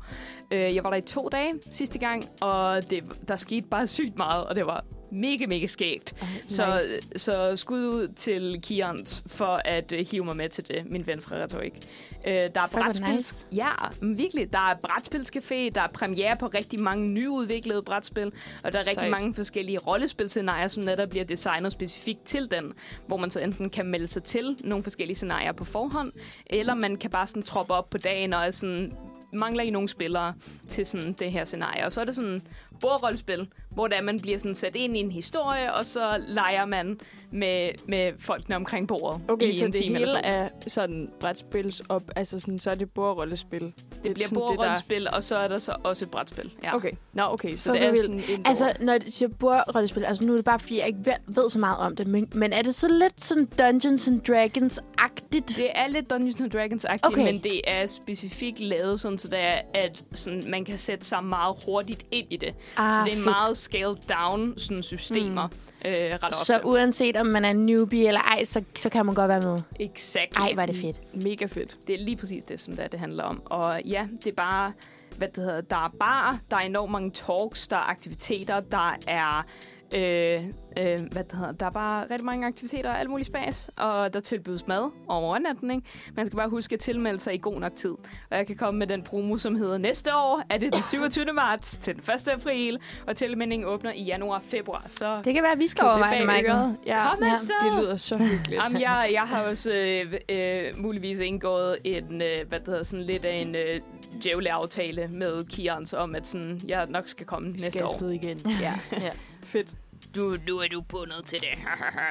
Øh, jeg var der i to dage sidste gang, og det, der skete bare sygt meget, og det var mega, mega skægt. Så, nice. så skud ud til Kians for at uh, hive mig med til det, min ven fra Retorik. Uh, der er hvor brætspils... nice. Ja, virkelig. Der er brætspilscafé, der er premiere på rigtig mange nyudviklede brætspil, og der er rigtig Sejt. mange forskellige rollespilscenarier, som netop bliver designet specifikt til den, hvor man så enten kan melde sig til nogle forskellige scenarier på forhånd, eller man kan bare sådan troppe op på dagen og sådan, mangler I nogle spillere til sådan det her scenarie. Og så er det sådan bordrollespil, hvor der man bliver sådan sat ind i en historie, og så leger man med, med folkene omkring bordet Okay, i så en det time eller hele to. er sådan brætspils op, altså sådan, så er det bordrollespil. Det, Det bliver bordrollespil, og så er der så også et brætspil. Ja. Okay, nå okay, så Hvor det er vildt. sådan en Altså, når du siger bordrollespil, altså nu er det bare, fordi jeg ikke ved, ved så meget om det, men, men er det så lidt sådan Dungeons and Dragons-agtigt? Det er lidt Dungeons and Dragons-agtigt, okay. men det er specifikt lavet sådan, så det er, at sådan, man kan sætte sig meget hurtigt ind i det. Ah, så det er fedt. meget scaled down sådan, systemer mm. Øh, ret ofte. Så uanset om man er newbie eller ej, så, så kan man godt være med. Exactly. Ej, er det fedt. mega fedt. Det er lige præcis det, som det, det handler om. Og ja, det er bare, hvad det hedder, der er bar, der er enormt mange talks, der er aktiviteter, der er, øh, øh, hvad det hedder, der er bare rigtig mange aktiviteter og alt muligt spas, og der tilbydes mad og overnatning. Man skal bare huske at tilmelde sig i god nok tid. Og jeg kan komme med den promo, som hedder næste år, er det den 27. marts til den 1. april, og tilmeldingen åbner i januar og februar. Så Det kan være, at vi skal overveje det, Michael. Ja, Kom Ja, afsted! det lyder så hyggeligt. Jamen, jeg, jeg har også øh, øh, muligvis indgået en, øh, hvad det hedder, sådan lidt af en øh, djævle-aftale med Kians om, at sådan, jeg nok skal komme næste skal år. afsted igen. Ja. Ja. Fedt. Du, nu er du bundet til det.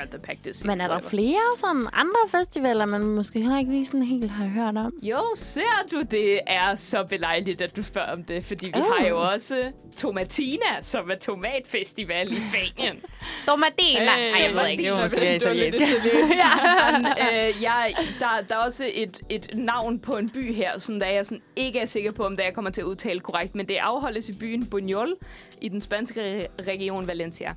The pact is Men er der flere sådan andre festivaler, man måske heller ikke lige sådan helt har hørt om? Jo, ser du, det er så belejligt, at du spørger om det, fordi vi Oh. har jo også Tomatina, som er tomatfestival i Spanien. Domadina! Øh, Ej, jeg ved ikke, det var måske italiensk. Men, øh, jeg, der, der er også et, et navn på en by her, som der jeg sådan ikke er sikker på, om det jeg kommer til at udtale korrekt, men det afholdes i byen Buñol i den spanske re- region Valencia.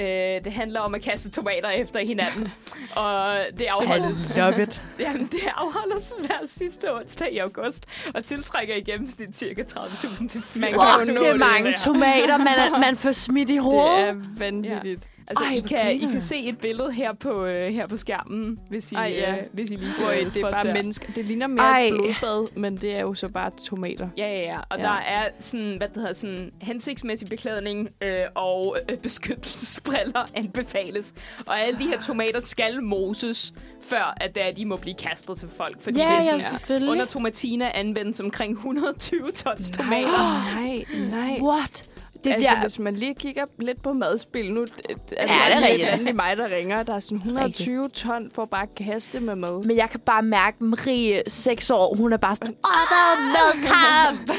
Øh, det handler om at kaste tomater efter hinanden. Og det afholdes, Love it. jamen, det afholdes hver sidste onsdag i august, og tiltrækker i gennemsnit cirka 30.000 til. Man nå det er mange tomater, man, man får smidt i Det hovedet. er vanvittigt. Altså, Ej, I, kan, I kan se et billede her på, øh, her på skærmen, hvis I, Ej, ja. øh, hvis I lige Hvor får det er bare der. mennesker. Det ligner mere Ej. et blodbad, men det er jo så bare tomater. Ja, ja, ja. Og Ja. ja. der er sådan, hvad det hedder, sådan hensigtsmæssig beklædning øh, og øh, beskyttelsesbriller anbefales. Og alle de her tomater skal moses, før at er, de må blive kastet til folk. Fordi Ja, det er ja, sådan, selvfølgelig. Under tomatina anvendes omkring 120 tons tomater. Nej, nej. What? Det altså, bliver... hvis man lige kigger lidt på madspil nu, det, altså, Ja, det er rigtigt. Det er mig, der ringer. Der er sådan 120 ton for bare at kaste med mad. Men jeg kan bare mærke, Marie, 6 år, hun er bare sådan, åh, der er madkamp!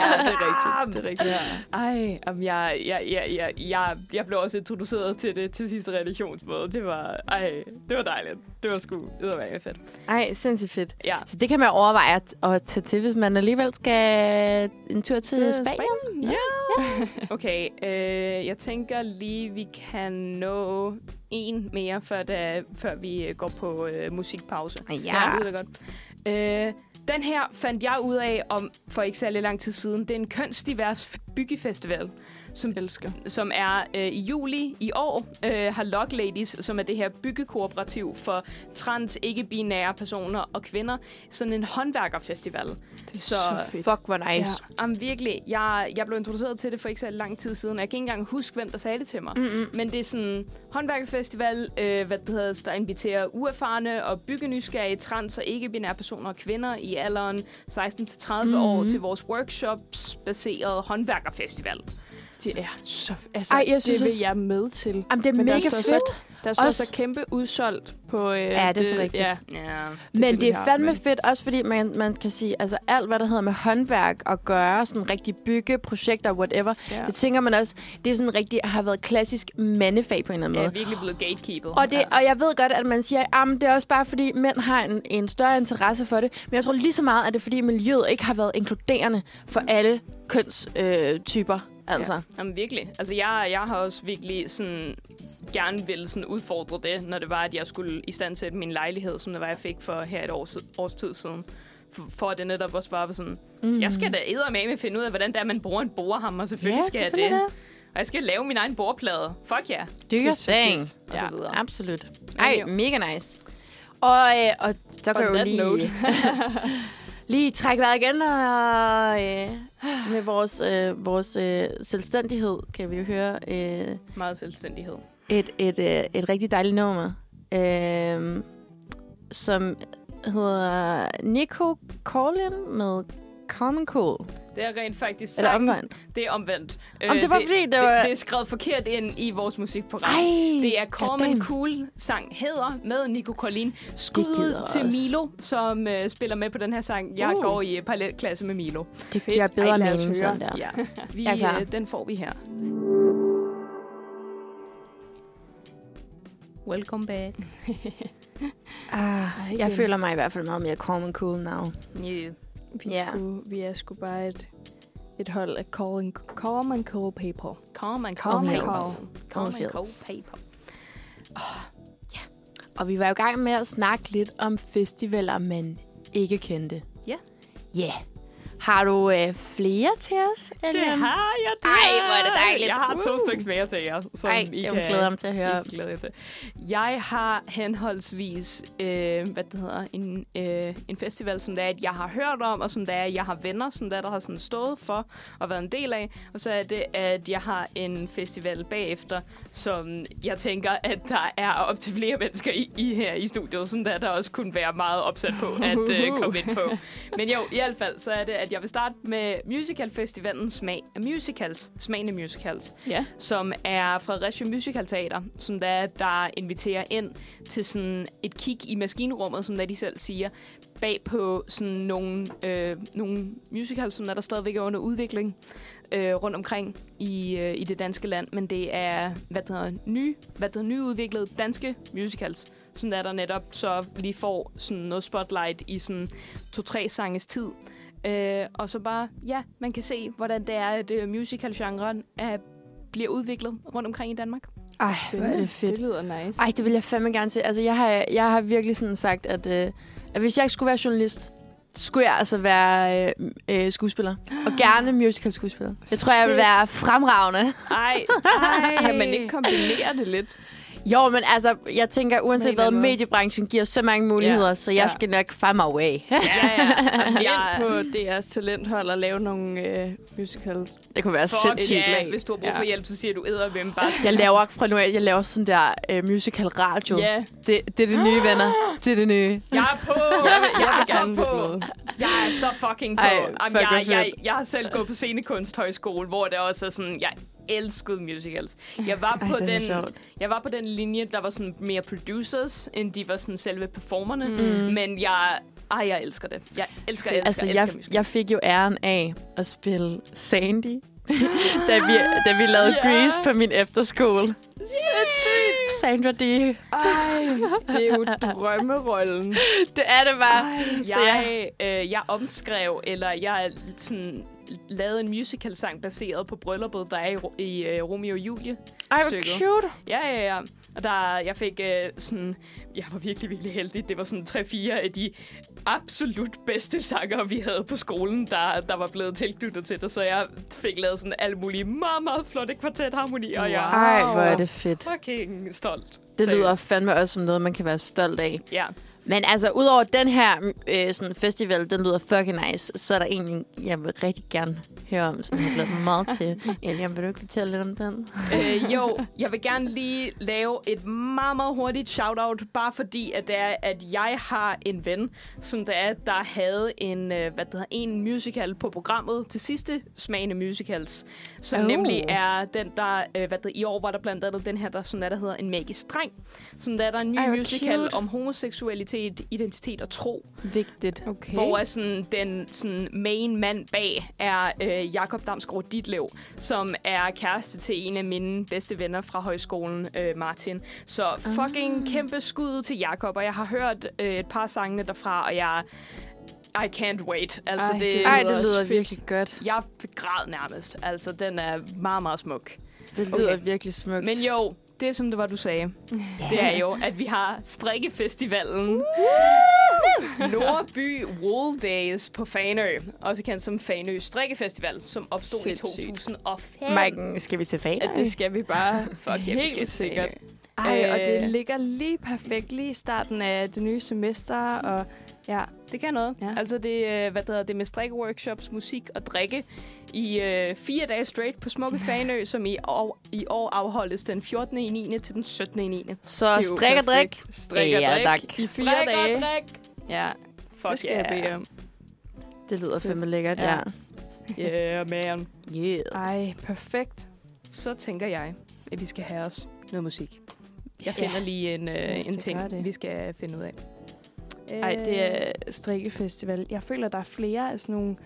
Ja, det er rigtigt. Det er rigtigt. Ja. Ej, jamen, jeg, jeg, jeg, jeg, jeg, jeg blev også introduceret til det til sidste religionsmøde. Det var, ej, det var dejligt. Det var sgu eddermame fedt. Ej, sindssygt fedt. Ja. Så det kan man overveje at, at tage til, hvis man alligevel skal en tur til, Til Spanien. Spanien? Ja. Okay, øh, jeg tænker lige, vi kan nå en mere, før, da, før vi øh, går på øh, musikpause. Ja. det lyder godt. Øh, den her fandt jeg ud af om for ikke særlig lang tid siden. Det er en kønsdivers byggefestival, som, Elsker. som er øh, i juli i år, øh, har Lock Ladies, som er det her byggekooperativ for trans, ikke-binære personer og kvinder, sådan en håndværkerfestival. Det er Så- så, fedt. Fuck, hvor nice. Ja. Jamen virkelig, jeg, jeg blev introduceret til det for ikke så lang tid siden. Jeg kan ikke engang huske, hvem der sagde det til mig. Mm-mm. Men det er sådan en håndværkerfestival, øh, hvad det hedder, der inviterer uerfarne og byggenysgerrige trans- og ikke-binære personer og kvinder i alderen 16-30 mm-hmm. år til vores workshops-baserede håndværkerfestival. Det er så... Altså, Ej, jeg synes det vil jeg med til. Jamen, det er Men der mega står fedt. så- Der står Også- så kæmpe udsolgt på... Øh, Ja, det er så rigtigt. Ja, Ja. Men vil det er fandme men- fedt, også fordi man, man kan sige, altså alt, hvad der hedder med håndværk og gøre, sådan rigtig bygge, projekter, whatever, ja. ja. det tænker man også, det er sådan rigtig, har været klassisk mandefag på en eller anden måde. er virkelig blevet gatekeepet. Og, det, og jeg ved godt, at man siger, at det er også bare fordi mænd har en, en større interesse for det. Men jeg tror lige så meget, at det er fordi miljøet ikke har været inkluderende for alle kønstyper. Øh, typer, altså. Ja. Jamen virkelig. Altså jeg, jeg har også virkelig sådan gerne ville sådan udfordre det, når det var, at jeg skulle i stand sætte min lejlighed, som det var, jeg fik for her et års, års tid siden. For, for at det netop også bare var sådan, mm. jeg skal da eddermame finde ud af, hvordan det er, man bruger en borehammer. Selvfølgelig ja, skal jeg det. det. Og jeg skal lave min egen bordplade. Fuck ja. Yeah. Do er your thing. så videre. Absolut. Ej, mega nice. Og, øh, og så kan jeg jo lige, lige trække vejret igen, og øh, med vores, øh, vores øh, selvstændighed kan vi jo høre øh, Meget selvstændighed. et, et, øh, et rigtig dejligt nummer, øh, som hedder Nico Collin med Common Cool. Det er rent faktisk Eller sangen. omvendt. Det er omvendt. Om det var fordi, det var... Det, det er skrevet forkert ind i vores musikprogram. Ej, Det er goddamn. Cool sang hedder med Nico Collin. Skud til os. Milo, som uh, spiller med på den her sang. Jeg Uh. går i uh, parallelklasse med Milo. Det giver bedre Ej, mening sådan der. Ja, vi, er klar. uh, den får vi her. Welcome back. Ah, jeg føler mig i hvert fald meget mere Common Cool now. Yeah. Vi, Ja. skulle, vi er sgu bare et, et hold af calling, calm and cool people. Calm and paper. cold. Calm and cold hills. paper. Og vi var jo i gang med at snakke lidt om festivaler, man ikke kendte. Ja. Ja. Yeah. Har du øh, flere til os, Det Elian? har jeg det. Ej, hvor er det dejligt. Jeg har to Uh. stykker mere til jer, som Ej, I jeg kan... glæder mig til at høre. Det glæder jeg til. Jeg har henholdsvis øh, hvad det hedder, en, øh, en festival, som det er, at jeg har hørt om, og som det er, at jeg har venner, som det er, der har sådan stået for og været en del af. Og så er det, at jeg har en festival bagefter, som jeg tænker, at der er op til flere mennesker i, i her i studiet, som der, der også kunne være meget opsat på at øh, komme ind på. Men jo, i hvert fald, så er det, at jeg vil starte med Musicalfestivalen Smag af Musicals, Smagen af Musicals Ja. som er Fredericia Musical Teater, som der, der inviterer ind til sådan et kig i maskinrummet, som der de selv siger, bag på sådan nogle, øh, nogle musicals, som der, der stadigvæk er under udvikling øh, rundt omkring i, øh, i det danske land. Men det er, hvad det hedder, ny, hvad det hedder, nyudviklede danske musicals, som der, der netop så lige får sådan noget spotlight i sådan to-tre sanges tid. Øh, og så bare, ja, man kan se, hvordan det er, at uh, musical-genren er, bliver udviklet rundt omkring i Danmark. Ej, hvor er det fedt. Det lyder nice. Ej, det vil jeg fandme gerne til. Altså, jeg har, jeg har virkelig sådan sagt, at, øh, at hvis jeg ikke skulle være journalist, skulle jeg altså være øh, øh, skuespiller. Og gerne musical skuespiller. Jeg tror, jeg vil være fremragende. Ej, ej. Kan man ikke kombinere det lidt? Jo, men altså, jeg tænker, uanset hvad, måde. mediebranchen giver så mange muligheder, Ja, så jeg ja. skal nok find my way. Ja, ja. Jamen, Jeg... på DR's talenthold og lave nogle øh, musicals. Det kunne være Fuck sindssygt. ja, slag. hvis du har brug for Ja. hjælp, så siger du æder hvem bare til. Jeg laver fra nu af, jeg laver sådan der øh, musical radio. Ja, Det, det er det nye, venner. Det er det nye. Jeg er på! jeg vil, jeg er så på! Jeg er så fucking på. Ej, Ej, fuck, jeg, jeg, jeg, jeg har selv gået på scenekunsthøjskole, hvor det også er sådan, jeg elskede musicals. Jeg var, Ej, på den, jeg var på den linje, der var sådan mere producers, end de var sådan selve performerne. Mm. Men jeg, ej, jeg elsker det. Jeg elsker, elsker, Altså, elsker jeg, musicals. jeg fik jo æren af at spille Sandy, da, vi, da vi lavede Ja. Grease på min efterskole. Sandra D. Ej, det er jo drømmerollen. Det er det bare. Ej, Så jeg- Jeg, øh, jeg omskrev, eller jeg sådan lavet en musical-sang baseret på brylluppet, der er i, i uh, Romeo og Julie. Ej, hvor cute. Ja, ja, ja. Og der, jeg fik uh, sådan... Jeg var virkelig, virkelig heldig. Det var sådan tre-fire af de absolut bedste sanger, vi havde på skolen, der, der var blevet tilknyttet til det. Så jeg fik lavet sådan alle mulige meget, meget flotte kvartetharmonier, og jeg Ej, hvor er det fedt. fucking stolt. Det lyder fandme også som noget, man kan være stolt af. Ja. Men altså, udover den her øh, sådan festival, den lyder fucking nice, så er der en, jeg vil rigtig gerne høre om, som jeg har glædet mig meget til. Elian, vil du ikke fortælle lidt om den? øh, jo, jeg vil gerne lige lave et meget, meget hurtigt shout-out, bare fordi, at det er, at jeg har en ven, som der er, der havde en, øh, hvad det hedder, en musical på programmet til sidste smagende musicals, som Oh. nemlig er den, der, øh, hvad det, i år var der blandt andet den her, der, som der, der hedder En Magisk Dreng, som der er der en ny Ej, musical cute. om homoseksualitet, identitet og tro, Vigtigt. Okay. hvor er sådan, den sådan main mand bag er øh, Jakob Damsgaard Ditlev, som er kæreste til en af mine bedste venner fra højskolen, øh, Martin. Så fucking Ah. kæmpe skud til Jakob, og jeg har hørt øh, et par sangene derfra, og jeg... I can't wait. Altså, Ej, det, det Ej, lyder det lyder fedt. virkelig godt. Jeg græd nærmest. Altså, den er meget, meget smuk. Det lyder Okay. virkelig smukt. Men jo, det som det var, du sagde, det er jo, at vi har strikkefestivalen. Nordby Wool Days på Fanø, også kendt som Fanø Strikkefestival, som opstod Sindssygt. i 2005. Maiken, skal vi til fan? At det skal vi bare Fuck, ja, vi skal sikkert. Fanø. Ej, og Øh. det ligger lige perfekt lige i starten af det nye semester, og ja, Det kan noget. Ja. Ja. Altså det, øh, hvad det hedder, det er med strikkeworkshops, musik og drikke i øh, fire dage straight på Smukke Fanø, som i år, i år afholdes den 14. i 9. til den 17. i 9. Så er strik og drik. Strik og Ja, drik tak. i fire Strik og dage. drik. Ja, Fuck det skal jeg yeah. bede om. Det lyder fandme lækkert, ja. Yeah, man. Yeah. Ej, perfekt. Så tænker jeg, at vi skal have os noget musik. Jeg Ja. finder lige en, øh, en ting, vi skal finde ud af. Ej, det er strikkefestival. Jeg føler, der er flere af sådan nogle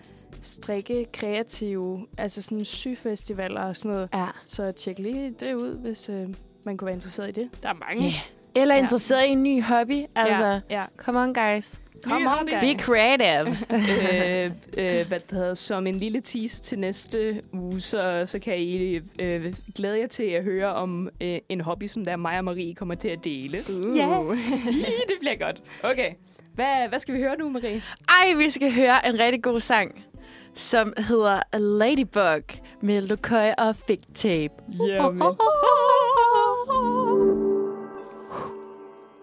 strikke kreative, altså sådan syfestivaler og sådan noget. Ja. Så tjek lige det ud, hvis øh, man kunne være interesseret i det. Der er mange. Yeah. Eller Ja. interesseret i en ny hobby. Altså, ja, ja. come on, guys. Come on, guys. Be creative. øh, øh, hvad det hedder, som en lille teaser til næste uge, så, så kan I øh, glæde jer til at høre om øh, en hobby, som der mig og Marie kommer til at dele. Uh. Ja. det bliver godt. Okay. Hvad, hvad skal vi høre nu, Marie? Ej, vi skal høre en rigtig god sang, som hedder Ladybug med Lokøj og Fig Tape. Jamen.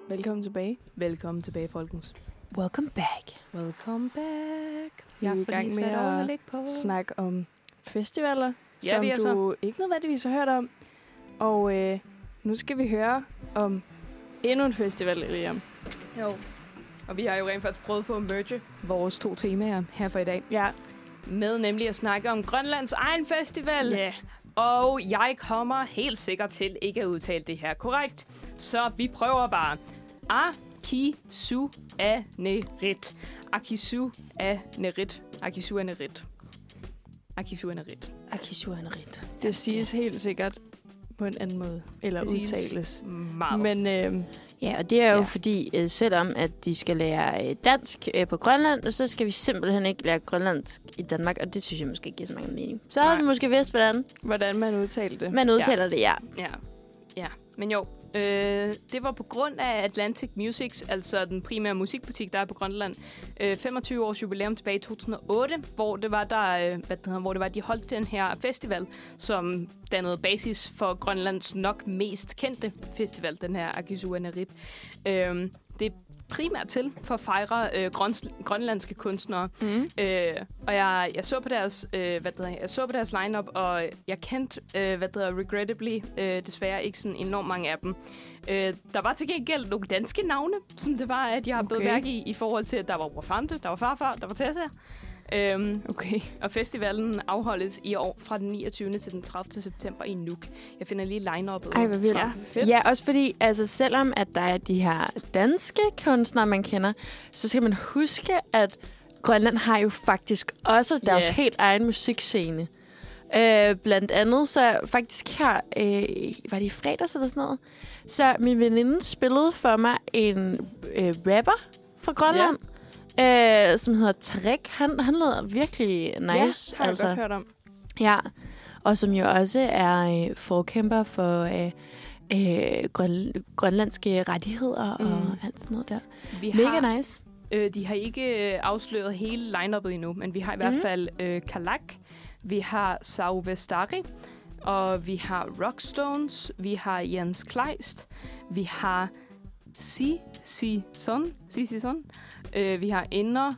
Velkommen tilbage. Velkommen tilbage, folkens. Welcome back. Welcome back. Vi er i gang med at på. snakke om festivaler, Ja, som vi er du ikke nødvendigvis har hørt om. Og øh, nu skal vi høre om endnu en festival, Liam. Jo. Og vi har jo rent faktisk prøvet på at merge vores to temaer her for i dag. Ja. Med nemlig at snakke om Grønlands egen festival. Ja. Og jeg kommer helt sikkert til ikke at udtale det her korrekt. Så vi prøver bare. Akisu Anerit. Akisu Anerit. Akisu Anerit. Akisu Anerit. Akisuanerit. Det siges helt sikkert på en anden måde. Eller Det udtales. Meget. Men øh, Ja, og det er jo Ja. fordi, øh, selvom at de skal lære øh, dansk øh, på Grønland, så skal vi simpelthen ikke lære grønlandsk i Danmark, og det synes jeg måske ikke giver så mange mening. Så har Nej. vi måske vidst, hvordan hvordan man udtalte det. man udtaler ja. det, ja. Ja, ja. men jo. Øh, det var på grund af Atlantic Musics, altså den primære musikbutik, der er på Grønland. Øh, 25 års jubilæum tilbage i 2008, hvor det var der, øh, hvad det hedder, hvor det var, de holdt den her festival, som dannede basis for Grønlands nok mest kendte festival, den her Akisua Narit. Øh, det er primært til for at fejre øh, grøns- grønlandske kunstnere. Mm. Øh, og jeg, jeg så på deres, øh, hvad det hedder, jeg så på deres lineup, og jeg kendte, øh, hvad det hedder, regrettably, øh, desværre ikke sådan enormt mange af dem. Øh, der var til gengæld nogle danske navne, som det var, at jeg har okay. Blevet mærke i, i forhold til, at der var Wafante, der var Farfar, der var Tessa. Øhm, Okay. og festivalen afholdes i år fra den 29. til den 30. september i Nuuk. Jeg finder lige line-up'et. Ej, hvor vildt. Fedt. Ja, også fordi, altså selvom at der er de her danske kunstnere, man kender, så skal man huske, at Grønland har jo faktisk også deres Ja. helt egen musikscene. Øh, blandt andet så faktisk her, øh, var det i fredags eller sådan noget, så min veninde spillede for mig en øh, rapper fra Grønland, øh, som hedder Trek. Han, han lyder virkelig nice. ja, har jeg altså. godt hørt om. Ja, og som jo også er øh, forkæmper for øh, øh, grøn, grønlandske rettigheder mm. og alt sådan noget der. Vi Mega har, nice. øh, de har ikke øh, afsløret hele line-uppet endnu, men vi har i hvert Mhm. fald øh, Kalak, vi har Sau Vestari, og vi har Rockstones, vi har Jens Kleist, vi har Si Si Son, Si Si Son, øh, vi har Inder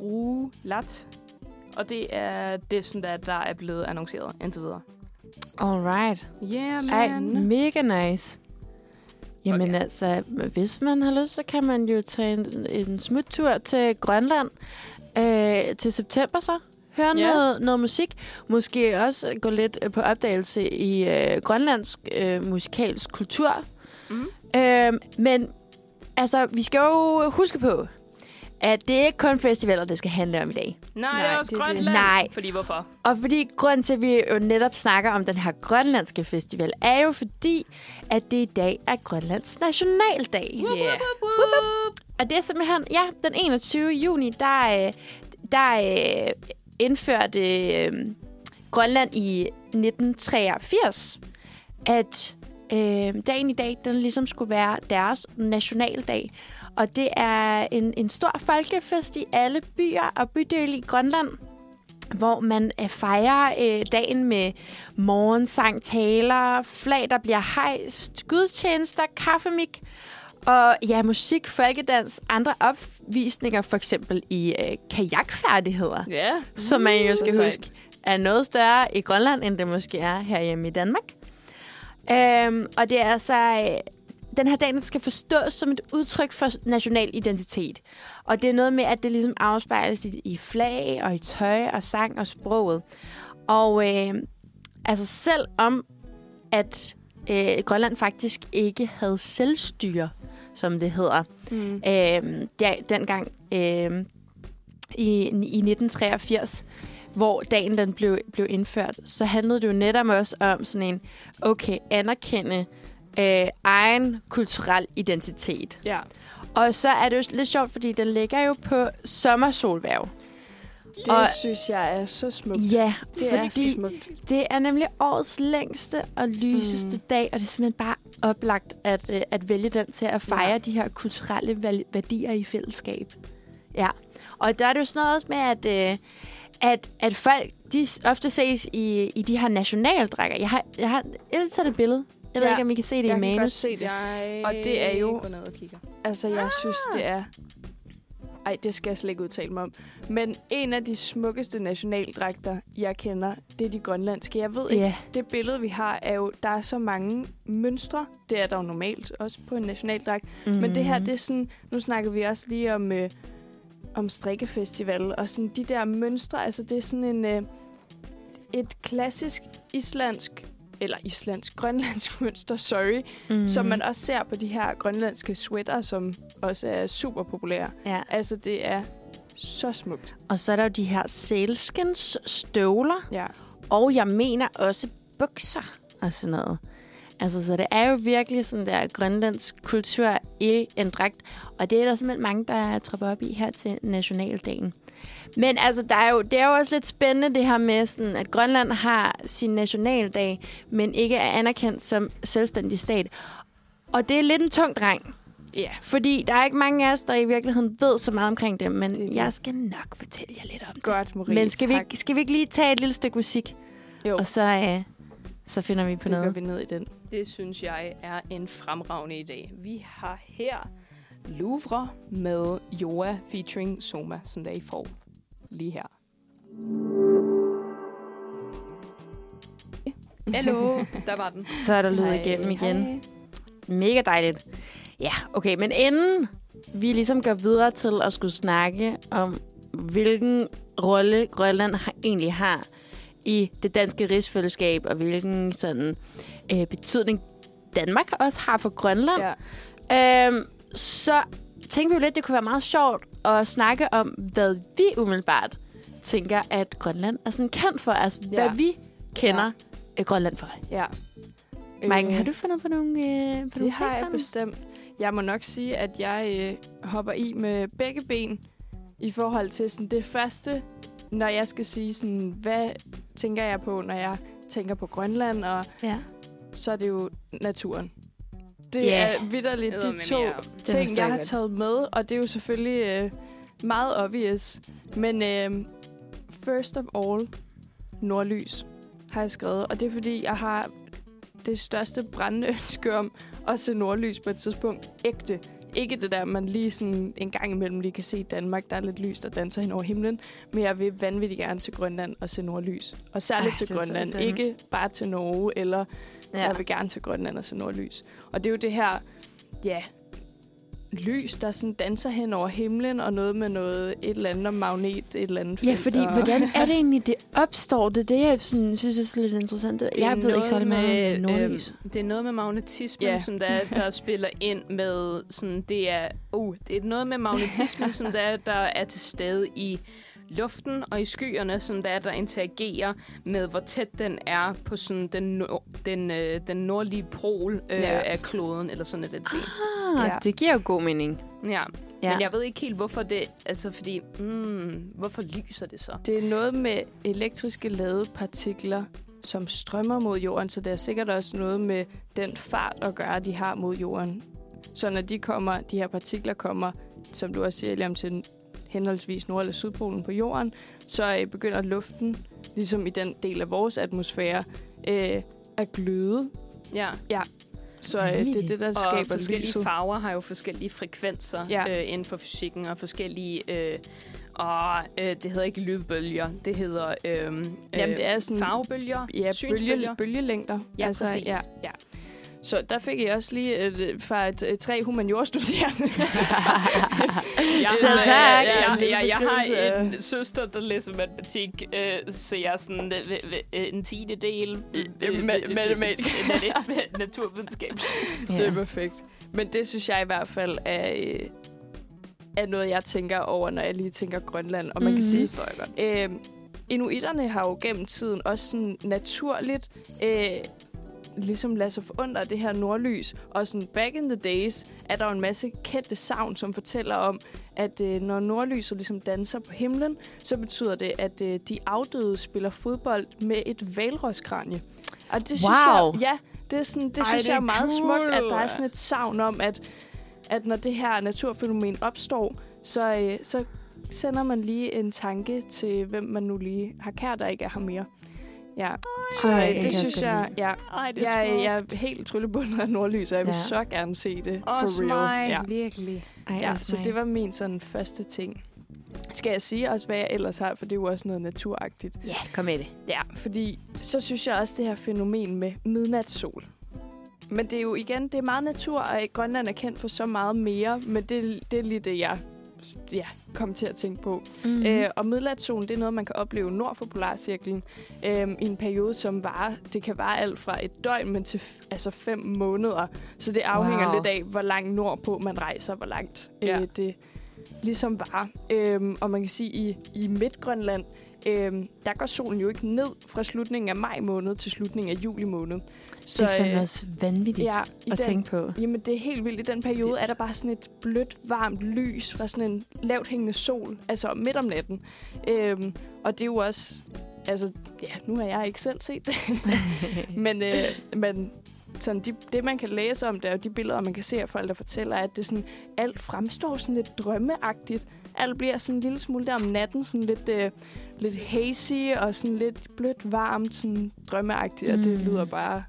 Rulat, og det er det, sådan der, der er blevet annonceret indtil videre. Alright. Yeah, Ej, man. mega nice. Jamen Okay. altså, hvis man har lyst, så kan man jo tage en, en smuttur til Grønland øh, til september så. Høre yeah. noget, noget musik. Måske også gå lidt på opdagelse i øh, grønlandsk øh, musikalsk kultur. Mm. Øh, men altså, vi skal jo huske på, at det er ikke kun festivaler, det skal handle om i dag. Nej, Nej, det er også det det. Grønland. Nej. Fordi hvorfor? Og fordi grund til, at vi jo netop snakker om den her grønlandske festival, er jo fordi, at det i dag er Grønlands nationaldag. Yeah. Og det er simpelthen, ja, den 21. juni, der, øh, der øh, indførte øh, Grønland i 1983, at øh, dagen i dag, den ligesom skulle være deres nationaldag. Og det er en, en stor folkefest i alle byer og bydele i Grønland, hvor man øh, fejrer øh, dagen med morgensang, taler, flag, der bliver hejst, gudstjenester, kaffemik, og ja, musik, folkedans, andre opvisninger, for eksempel i øh, kajakfærdigheder, Ja. som man jo skal huske er noget større i Grønland, end det måske er herhjemme i Danmark. Øhm, og det er altså... Øh, den her dag den skal forstås som et udtryk for national identitet. Og det er noget med, at det ligesom afspejles i, i flag og i tøj og sang og sproget. Og øh, altså selv om, at øh, Grønland faktisk ikke havde selvstyre, som det hedder, Mm. øh, der, dengang øh, i, i 1983, hvor dagen den blev, blev indført, så handlede det jo netop også om sådan en, okay, anerkende øh, egen kulturel identitet. Ja. Og så er det jo lidt sjovt, fordi den ligger jo på sommersolværv. Det Og- synes jeg er så smukt. Ja, det er fordi så smukt. det er nemlig årets længste og lyseste Mm. dag, og det er simpelthen bare oplagt at, øh, at vælge den til at fejre Ja. de her kulturelle værdier i fællesskab. Ja, og der er det jo sådan noget også med, at, øh, at, at folk de ofte ses i, i de her nationaldrækker. Jeg har, jeg har ellers taget et billede. Jeg ved Ja, ikke, om I kan se det Jeg i kan godt manus. se det. Jeg Og det er jo- går ned og kigger. Altså, jeg synes, det er... Ej, det skal jeg slet ikke udtale mig om. Men en af de smukkeste nationaldragter, jeg kender, det er de grønlandske. Jeg ved ikke, det billede, vi har, er jo... Der er så mange mønstre. Det er der jo normalt, også på en nationaldragt. Mm. Men det her, det er sådan... Nu snakker vi også lige om, øh, om strikkefestival, og sådan de der mønstre. Altså, det er sådan en... Øh, et klassisk islandsk eller islandsk, grønlandsk mønster, sorry, mm. som man også ser på de her grønlandske sweater, som også er super populære. Ja. Altså, det er så smukt. Og så er der jo de her sælskens støvler, Ja. Og jeg mener også bukser og sådan noget. Altså, så det er jo virkelig sådan der grønlandsk kultur i en dragt. Og det er der simpelthen mange, der tropper op i her til nationaldagen. Men altså, der er jo, det er jo også lidt spændende det her med, sådan, at Grønland har sin nationaldag, men ikke er anerkendt som selvstændig stat. Og det er lidt en tung dreng. Ja. Fordi der er ikke mange af os, der i virkeligheden ved så meget omkring det, men Det jeg skal nok fortælle jer lidt om det. Godt, Marie. Men skal vi, tak. skal vi ikke lige tage et lille stykke musik? Jo, Og så, øh, så finder vi på det noget. vi ned i den. Det synes jeg er en fremragende idé. Vi har her Louvre med Joa featuring Soma, som der I får lige her. Hallo, der var den. Så er der lyd igennem igen. Hej. Mega dejligt. Ja, okay, men inden vi ligesom går videre til at skulle snakke om, hvilken rolle Grønland har, egentlig har i det danske rigsfællesskab, og hvilken sådan øh, betydning Danmark også har for Grønland, Ja. øhm, så tænkte vi jo lidt, det kunne være meget sjovt at snakke om, hvad vi umiddelbart tænker, at Grønland er sådan kendt for. Altså, ja. Hvad vi kender ja. Grønland for. ja. Mike, Øh, har du fundet på nogle, øh, på Det nogle har jeg bestemt. Jeg må nok sige, at jeg øh, hopper i med begge ben. i forhold til sådan det første, når jeg skal sige sådan, hvad tænker jeg på, når jeg tænker på Grønland, og Ja. så er det jo naturen. Det Ja. er vidderligt de to ting, jeg har taget med, og det er jo selvfølgelig øh, meget obvious. Men øh, first of all, nordlys har jeg skrevet, og det er fordi, jeg har det største brændende ønske om at se nordlys på et tidspunkt ægte. Ikke det der, man lige sådan en gang imellem lige kan se Danmark, der er lidt lys, der danser hen over himlen. Men jeg vil vanvittigt gerne til Grønland og se nordlys. Og særligt Ej, til Grønland. Ikke bare til Norge, eller. Ja. jeg vil gerne til Grønland og se nordlys. Og det er jo det her, ja, lys, der sådan danser hen over himlen, og noget med noget, et eller andet om magnet, et eller andet Ja, fordi og... hvordan er det egentlig, det opstår? Det er det, jeg sådan, synes er lidt interessant. Det er Jeg ved ikke så noget meget om nordlys. øhm, det er noget med magnetismen, yeah. som der, der spiller ind med sådan, det er, uh, det er noget med magnetismen, som der, der er til stede i luften og i skyerne, som der, der interagerer med, hvor tæt den er på sådan den, nord, den, øh, den nordlige pol øh, Ja. af kloden, eller sådan et den stil. Ah, Ja. det giver jo god mening. Ja. Ja. men jeg ved ikke helt, hvorfor det, altså fordi, mm, hvorfor lyser det så? Det er noget med elektriske ladepartikler, som strømmer mod jorden, så det er sikkert også noget med den fart at gøre, de har mod jorden. Så når de kommer, de her partikler kommer, som du også siger, Liam, til henholdsvis Nord- eller Sydpolen på jorden, så øh, begynder luften, ligesom i den del af vores atmosfære, øh, at gløde. Ja, Så øh, det er det, der og skaber forskellige lyset. farver har jo forskellige frekvenser Ja. ja. øh, inden for fysikken, og forskellige... Øh, og øh, det hedder ikke lydbølger, det hedder øh, Jamen, det er sådan- farvebølger, Ja, bølge, bølgelængder. Ja, altså, præcis. Ja. ja. Så der fik jeg også lige øh, fra et, et, tre humaniorstuderende. Jeg, har, tak. øh, Ja, En lille ja, jeg har en søster, der læser matematik, øh, så jeg er sådan øh, øh, øh, en tiende del øh, Ma- matematik. naturvidenskab. Ja. Det er perfekt. Men det synes jeg i hvert fald er, øh, er noget, jeg tænker over, når jeg lige tænker Grønland. Og man Mhm. kan sige, jeg godt. øh, inuiterne har jo gennem tiden også sådan naturligt øh, ligesom lader sig forundre det her nordlys. Og sådan back in the days er der jo en masse kendte savn, som fortæller om, at øh, når nordlyset ligesom danser på himlen, så betyder det, at øh, de afdøde spiller fodbold med et valroskranje. Og det synes Wow. jeg, ja, det, er sådan, det Ej, synes det jeg er meget cool. smukt, at der er sådan et savn om, at, at når det her naturfænomen opstår, så, øh, så sender man lige en tanke til, hvem man nu lige har kær, der ikke er her mere. Ja, så Ej, øh, det jeg synes jeg, lide. ja, Ej, det jeg, jeg er helt tryllebundet af nordlys, og jeg vil Ja. så gerne se det Også for real. mig, Ja. virkelig. Ej, Ja, også så mig. det var min sådan første ting. Skal jeg sige også, hvad jeg ellers har, for det er jo også noget naturagtigt. Ja, kom med det. Ja, fordi så synes jeg også det her fænomen med midnatssol. Men det er jo igen, det er meget natur, og Grønland er kendt for så meget mere, men det, det er lige det, jeg ja, kom til at tænke på. Mm-hmm. Mm. Øh, og midnatssolen, det er noget, man kan opleve nord for polarcirklen øh, i en periode, som varer, det kan vare alt fra et døgn, men til altså fem måneder. Så det afhænger Wow. lidt af, hvor langt nordpå man rejser, hvor langt Ja. øh, det ligesom var. Øhm, og man kan sige, i, i Midtgrønland, øhm, der går solen jo ikke ned fra slutningen af maj måned til slutningen af juli måned. Så, det er fandme øh, også vanvittigt ja, at den, tænke på. Jamen, det er helt vildt. I den periode er der bare sådan et blødt, varmt lys fra sådan en lavt hængende sol, altså midt om natten. Øhm, og det er jo også... Altså, ja, nu har jeg ikke selv set det. men, øh, men sådan, de, det, man kan læse om, det er jo de billeder, man kan se af folk, der fortæller, at det sådan, alt fremstår sådan lidt drømmeagtigt. Alt bliver sådan en lille smule der om natten, sådan lidt, øh, lidt hazy og sådan lidt blødt, varmt, sådan drømmeagtigt. Mm. Og det Mm. lyder bare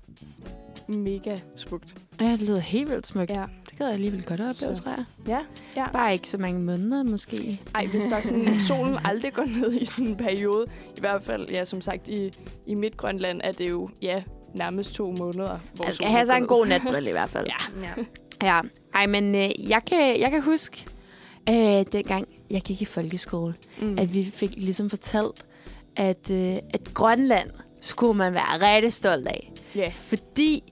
mega smukt. Ja, det lyder helt vildt smukt. Ja. Det gad jeg alligevel godt at opleve, tror jeg. Ja, ja. Bare ikke så mange måneder, måske. Ej, hvis der er sådan, solen aldrig går ned i sådan en periode, i hvert fald, ja, som sagt, i, i Midtgrønland er det jo, ja, nærmest to måneder, hvor Jeg skal have sig går en god natbrille i hvert fald. Ja. Ja. Ja, ej, men øh, jeg, kan, jeg kan huske, øh, dengang jeg gik i folkeskole, Mm. at vi fik ligesom fortalt, at, øh, at Grønland skulle man være rigtig stolt af. Ja. Fordi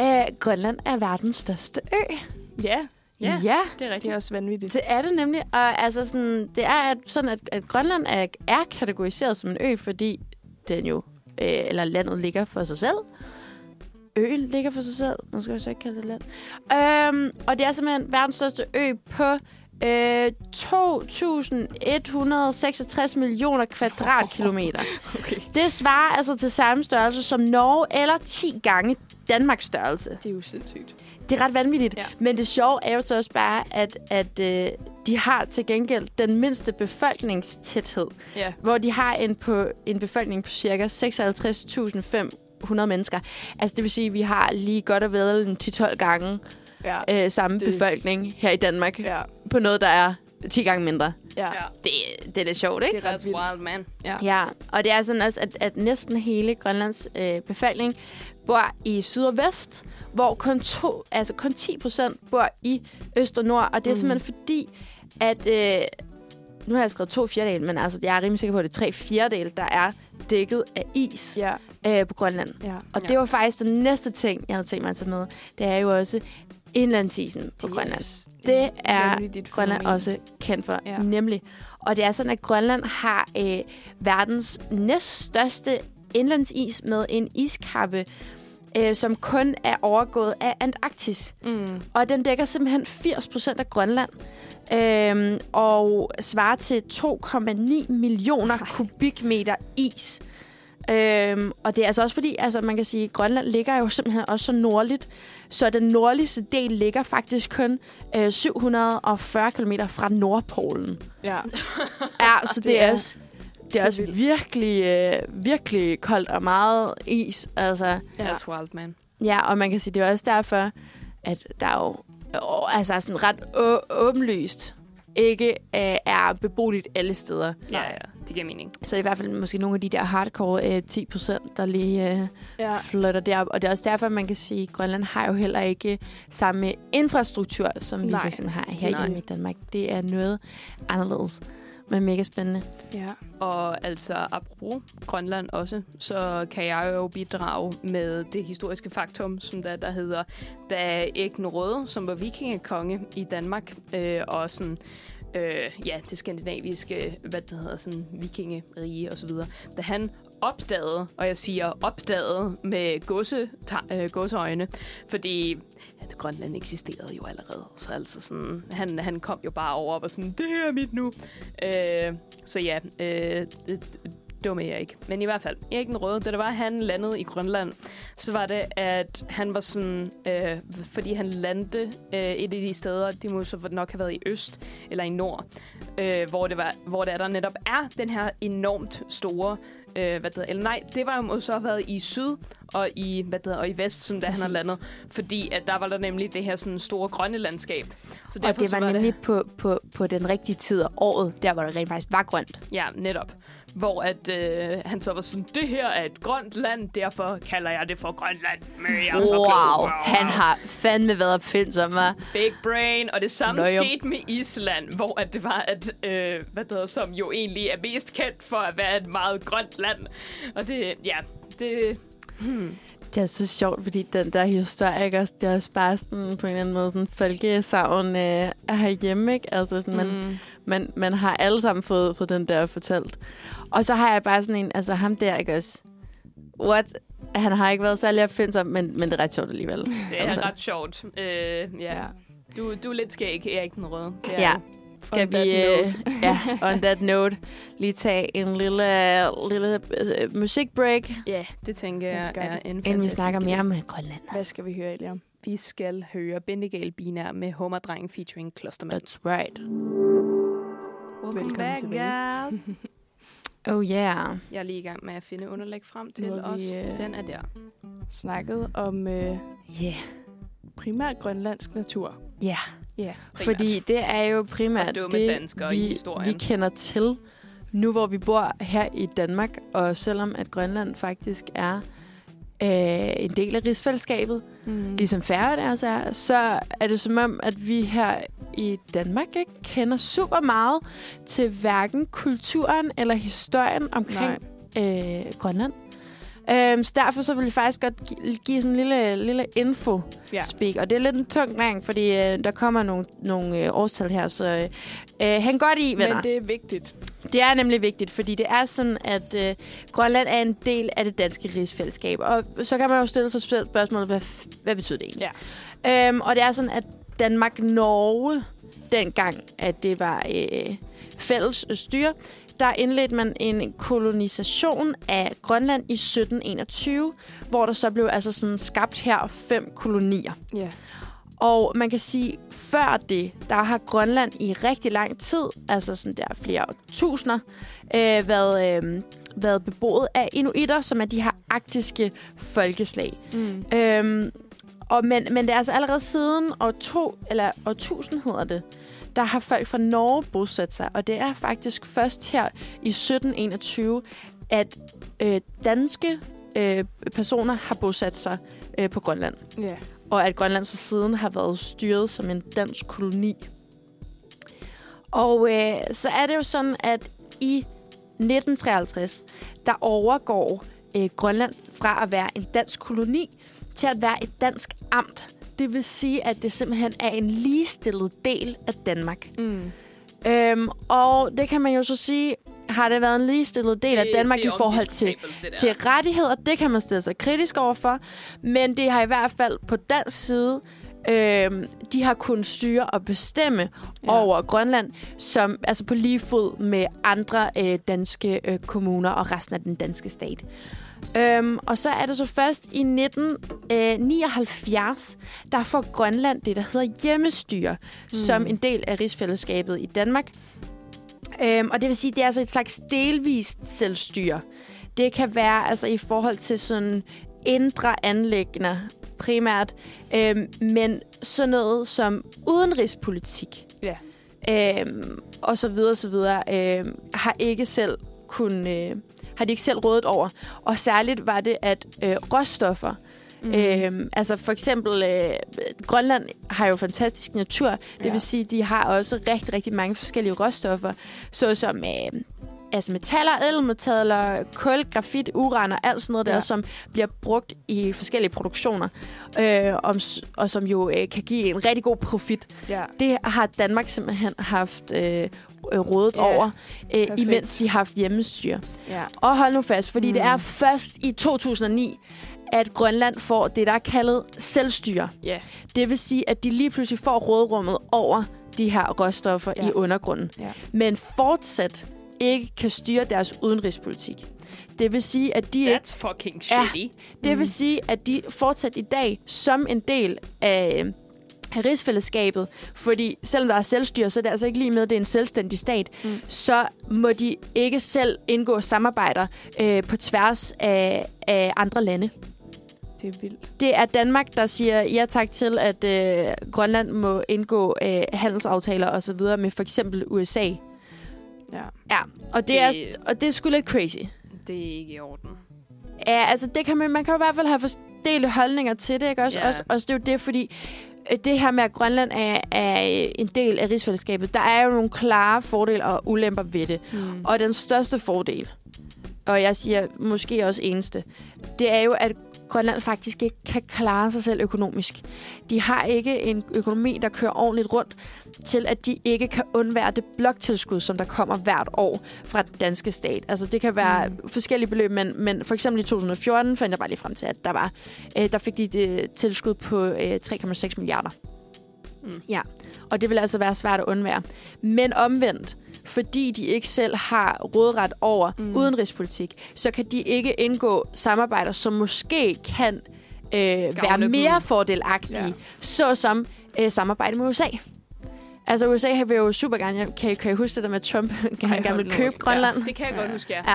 øh, Grønland er verdens største ø. ja, Ja. ja Det er det rigtigt. er også vanvittigt. det er det nemlig. Og altså sådan, det er at, sådan, at, at Grønland er, er kategoriseret som en ø, fordi den jo, øh, eller landet ligger for sig selv. Øen ligger for sig selv. Nu skal jeg så ikke kalde det land. Øhm, og det er simpelthen verdens største ø på Øh, 2.166 millioner kvadratkilometer. Okay. Det svarer altså til samme størrelse som Norge, eller 10 gange Danmarks størrelse. Det er jo sindssygt. Det er ret vanvittigt. Ja. Men det sjove er jo så også bare, at, at øh, de har til gengæld den mindste befolkningstæthed, Ja. hvor de har en, på, en befolkning på cirka 56.500 mennesker. Altså det vil sige, at vi har lige godt og vel en 10-12 gange Ja. øh, samme Det- befolkning her i Danmark, ja. På noget, der er 10 gange mindre. Ja. Det, det er lidt sjovt, ikke? Det er ret vildt. wild, man. Ja. Ja, og det er sådan også, at, at næsten hele Grønlands øh, befolkning bor i syd og vest, hvor kun, to, altså kun 10 procent bor i øst og nord. Og det er Mm. simpelthen fordi, at... Øh, nu har jeg skrevet to fjerdedel, men altså, jeg er rimelig sikker på, at det er tre fjerdedel, der er dækket af is Ja. øh, på Grønland. Ja. Og Ja. det var faktisk den næste ting, jeg havde tænkt mig at tage med. Det er jo også indlandsisen på Grønland. Yes. Det er Grønland også kendt for, Ja. ja. nemlig. Og det er sådan, at Grønland har øh, verdens næststørste indlandsis med en iskappe, øh, som kun er overgået af Antarktis. Mm. Og den dækker simpelthen 80 procent af Grønland. Øhm, og svarer til 2,9 millioner Ej. kubikmeter is. Øhm, og det er altså også fordi, altså man kan sige, at Grønland ligger jo simpelthen også så nordligt. Så den nordligste del ligger faktisk kun øh, 740 km fra Nordpolen. Ja. Ja, så det, Det er også, det er også vildt. virkelig, øh, virkelig koldt og meget is. Altså, Ja. That's wild, man. Ja, og man kan sige, det er også derfor, at der er jo øh, altså sådan ret å- åbenlyst ikke øh, er beboeligt alle steder. Ja, ja. Det giver mening. Så det i hvert fald måske nogle af de der hardcore øh, 10 procent, der lige øh, Ja. flytter derop. Og det er også derfor, man kan sige, at Grønland har jo heller ikke samme infrastruktur, som vi Nej. for eksempel har Nej. her i Danmark. Det er noget anderledes, men mega spændende. Ja. Og altså, apropos Grønland også, så kan jeg jo bidrage med det historiske faktum, som der, der hedder, da Erik Røde, som var vikingekonge i Danmark, øh, og sådan, øh, ja, det skandinaviske, hvad det hedder, sådan vikingerige og så videre, da han opdagede, og jeg siger opdagede med godse, øh, godseøjne, fordi at Grønland eksisterede jo allerede, så altså sådan, han, han kom jo bare over og var sådan, det her er mit nu. Øh, så ja, øh, det, dumme jeg ikke. Men i hvert fald, Erik den Røde, da det var, at han landede i Grønland, så var det, at han var sådan, øh, fordi han landede øh, et af de steder, de må så nok have været i øst eller i nord, øh, hvor, det var, hvor der, der netop er den her enormt store, øh, hvad det hedder, eller nej, det var jo så have været i syd og i, hvad det hedder, og i vest, som da han har landet, fordi at der var der nemlig det her sådan store grønne landskab. Så Og det så var nemlig på, på, på den rigtige tid af året, der hvor det rent faktisk var grønt. Ja, netop. Hvor at øh, han så var sådan, det her er et grønt land, derfor kalder jeg det for Grønland. Men jeg er så Wow, klog. han har fandme været opfindsom, hva'? Big brain, og det samme Nå, jo. skete med Island, hvor at det var, at, øh, hvad hedder, som jo egentlig er mest kendt for at være et meget grønt land. Og det, ja, det, Det er så sjovt, fordi den der historie, ikke også, det er også bare sådan, på en eller anden måde sådan folkesavn øh, herhjemme, ikke? Altså sådan, mm, man, man har alle sammen fået, fået den der fortalt. Og så har jeg bare sådan en, altså ham der, ikke også? What? Han har ikke været særlig opfindsom, men, men det er ret sjovt alligevel. det er Altså. ret sjovt. Øh, ja. Ja. Du, du er lidt skæg, Erik den Røde. Det er Ja. Skal On vi, that øh, ja, on that note, lige tage en lille, lille øh, musikbreak, Ja, det tænker jeg er en inden vi snakker mere om Grønland. Hvad skal vi høre, Eliam? Vi skal høre Bendigal Binær med Hummerdreng featuring Klostermand. That's right. Velkommen tilbage. guys. Oh yeah. Jeg er lige i gang med at finde underlæg frem til har os. vi, øh, Den er der. Snakket om øh, Yeah. primært grønlandsk natur. Ja. Ja. Fordi det er jo primært det, vi, vi kender til, nu hvor vi bor her i Danmark, og selvom at Grønland faktisk er øh, en del af rigsfællesskabet, Mm. ligesom Færøerne også er, så er det som om, at vi her i Danmark ikke kender super meget til hverken kulturen eller historien omkring øh, Grønland. Øhm, så derfor så vil jeg faktisk godt gi- give sådan en lille, lille info Ja. Og det er lidt en tung ring, fordi øh, der kommer nogle, nogle øh, årstal her, så øh, øh, hæng godt i, venner. Men det er vigtigt. Det er nemlig vigtigt, fordi det er sådan, at øh, Grønland er en del af det danske rigsfællesskab. Og så kan man jo stille sig selv spørgsmålet, hvad, hvad betyder det egentlig? Ja. Øhm, og det er sådan, at Danmark-Norge, dengang, at det var øh, fælles styre, der indledte man en kolonisation af Grønland i 1721, hvor der så blev altså sådan skabt her fem kolonier. Ja. Og man kan sige, før det, der har Grønland i rigtig lang tid, altså sådan der flere tusinder, øh, været, øh, været beboet af inuitter, som er de her arktiske folkeslag. Mm. Øhm, og men, men det er altså allerede siden år, to, eller år 1000 hedder det, der har folk fra Norge bosat sig. Og det er faktisk først her i 1721, at øh, danske øh, personer har bosat sig øh, på Grønland. Ja. Og at Grønland så siden har været styret som en dansk koloni. Og øh, så er det jo sådan, at i 1953, der overgår øh, Grønland fra at være en dansk koloni til at være et dansk amt. Det vil sige, at det simpelthen er en ligestillet del af Danmark. Mm. Øhm, og det kan man jo så sige, har det været en ligestillet del af Danmark i forhold til, til rettigheder. Det kan man stille sig kritisk overfor. Men det har i hvert fald på dansk side, øhm, de har kunnet styre og bestemme ja. over Grønland, som altså på lige fod med andre øh, danske øh, kommuner og resten af den danske stat. Øhm, og så er det så først i 1979, der får Grønland det, der hedder hjemmestyre, mm. som en del af rigsfællesskabet i Danmark. Øhm, og det vil sige, det er altså et slags delvist selvstyre. Det kan være altså i forhold til sådan indre anlæggende primært, øhm, men sådan noget som udenrigspolitik Ja. øhm, og så videre, så videre, øhm, har ikke selv kun, øh, har de ikke selv rådet over. Og særligt var det, at øh, råstoffer, Mm. Øhm, altså for eksempel, øh, Grønland har jo fantastisk natur. Det Ja. vil sige, de har også rigtig, rigtig mange forskellige råstoffer, såsom øh, altså metaller, ædelmetaller, kul, grafit, uran og alt sådan noget der, Ja. som bliver brugt i forskellige produktioner, øh, om, og som jo øh, kan give en rigtig god profit. Ja. Det har Danmark simpelthen haft øh, rådet Ja, over, øh, perfekt. imens de har haft hjemmestyre. Ja. Og hold nu fast, fordi mm. det er først i 2009, at Grønland får det, der er kaldet selvstyre. Ja. Det vil sige, at de lige pludselig får rådrummet over de her råstoffer Ja. ja. i undergrunden. Ja. Men fortsat ikke kan styre deres udenrigspolitik. Det vil sige, at de ikke That's fucking Ja. shitty. det Mm. vil sige, at de fortsat i dag, som en del af rigsfællesskabet, fordi selvom der er selvstyre, så er det altså ikke lige med, at det er en selvstændig stat, Mm. så må de ikke selv indgå samarbejder øh, på tværs af, af andre lande. Det er vildt. Det er Danmark, der siger ja tak til, at øh, Grønland må indgå øh, handelsaftaler osv. med for eksempel USA. Ja. Ja, og det, er, Det- og det er sgu lidt crazy. Det er ikke i orden. Ja, altså det kan man, man kan jo i hvert fald have forskellige holdninger til det, ikke? Også, Ja. også, også det er jo det, fordi det her med, at Grønland er, er en del af rigsfællesskabet, der er jo nogle klare fordele og ulemper ved det. Mm. Og den største fordel, og jeg siger måske også eneste, det er jo, at Grønland faktisk ikke kan klare sig selv økonomisk. De har ikke en økonomi, der kører ordentligt rundt, til at de ikke kan undvære det bloktilskud, som der kommer hvert år fra den danske stat. Altså det kan være Mm. forskellige beløb, men, men for eksempel i 2014 fandt jeg bare lige frem til, at der var øh, der fik de et tilskud på øh, 3,6 milliarder. Mm. Ja, og det vil altså være svært at undvære. Men omvendt, fordi de ikke selv har rådret over Mm. udenrigspolitik, så kan de ikke indgå samarbejder, som måske kan øh, være dem. mere fordelagtige, Ja. ja. såsom øh, samarbejde med USA. Altså USA vil jo super gerne, jeg kan, kan I huske det der med Trump, han Ej, gerne hold vil købe. Grønland? Det kan jeg Ja. godt huske, ja.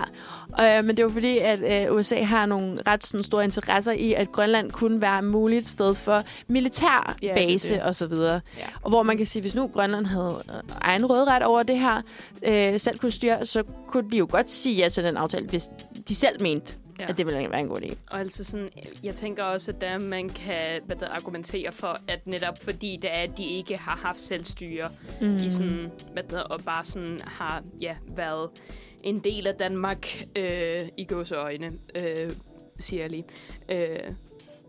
Ja, øh, men det var fordi, at øh, USA har nogle ret sådan, store interesser i, at Grønland kunne være muligt sted for militær Ja, base det. og så videre. Ja. Og hvor man kan sige, hvis nu Grønland havde øh, egen rådret over det her, øh, selv kunne styre, så kunne de jo godt sige ja til den aftale, hvis de selv mente, Ja. at det ville være en god idé. Og altså sådan, jeg tænker også, at der man kan hvad der, argumentere for, at netop fordi det er, at de ikke har haft selvstyre mm. I sådan, hvad der, og bare sådan har ja, været en del af Danmark øh, i gåseøjne, øh, siger jeg lige. Øh,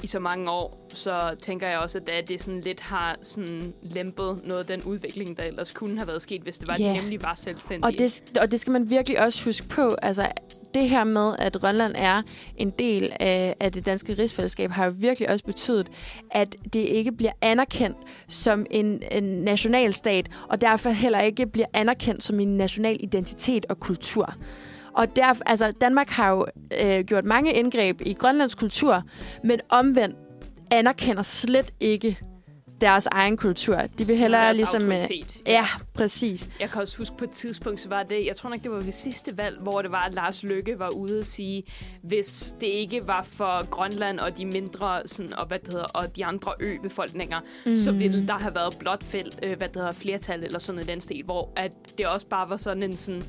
i så mange år, så tænker jeg også, at det sådan lidt har sådan lempet noget af den udvikling, der ellers kunne have været sket, hvis det var, yeah. de nemlig var selvstændige. Og det, og det skal man virkelig også huske på. Altså, det her med, at Grønland er en del af, af det danske rigsfællesskab, har jo virkelig også betydet, at det ikke bliver anerkendt som en, en nationalstat, og derfor heller ikke bliver anerkendt som en national identitet og kultur. Og der, altså, Danmark har jo øh, gjort mange indgreb i Grønlands kultur, men omvendt anerkender slet ikke deres egen kultur. De vil hellere Deres ligesom... øh, autoritet. Ja, præcis. Jeg kan også huske på et tidspunkt, så var det, jeg tror nok, det var ved sidste valg, hvor det var, at Lars Løkke var ude at sige, hvis det ikke var for Grønland og de mindre, sådan, og, hvad det hedder, og de andre ø-befolkninger, mm. så ville der have været blot fæld, øh, hvad det hedder, flertal eller sådan en den stil, hvor at det også bare var sådan en sådan,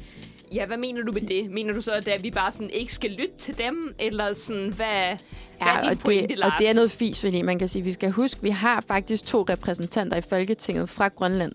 ja, hvad mener du med det? Mener du så, at, at vi bare sådan ikke skal lytte til dem, eller sådan, hvad, din og pointe, det, Lars? og det er noget fis, fordi man kan sige, vi skal huske, vi har faktisk to repræsentanter i Folketinget fra Grønland.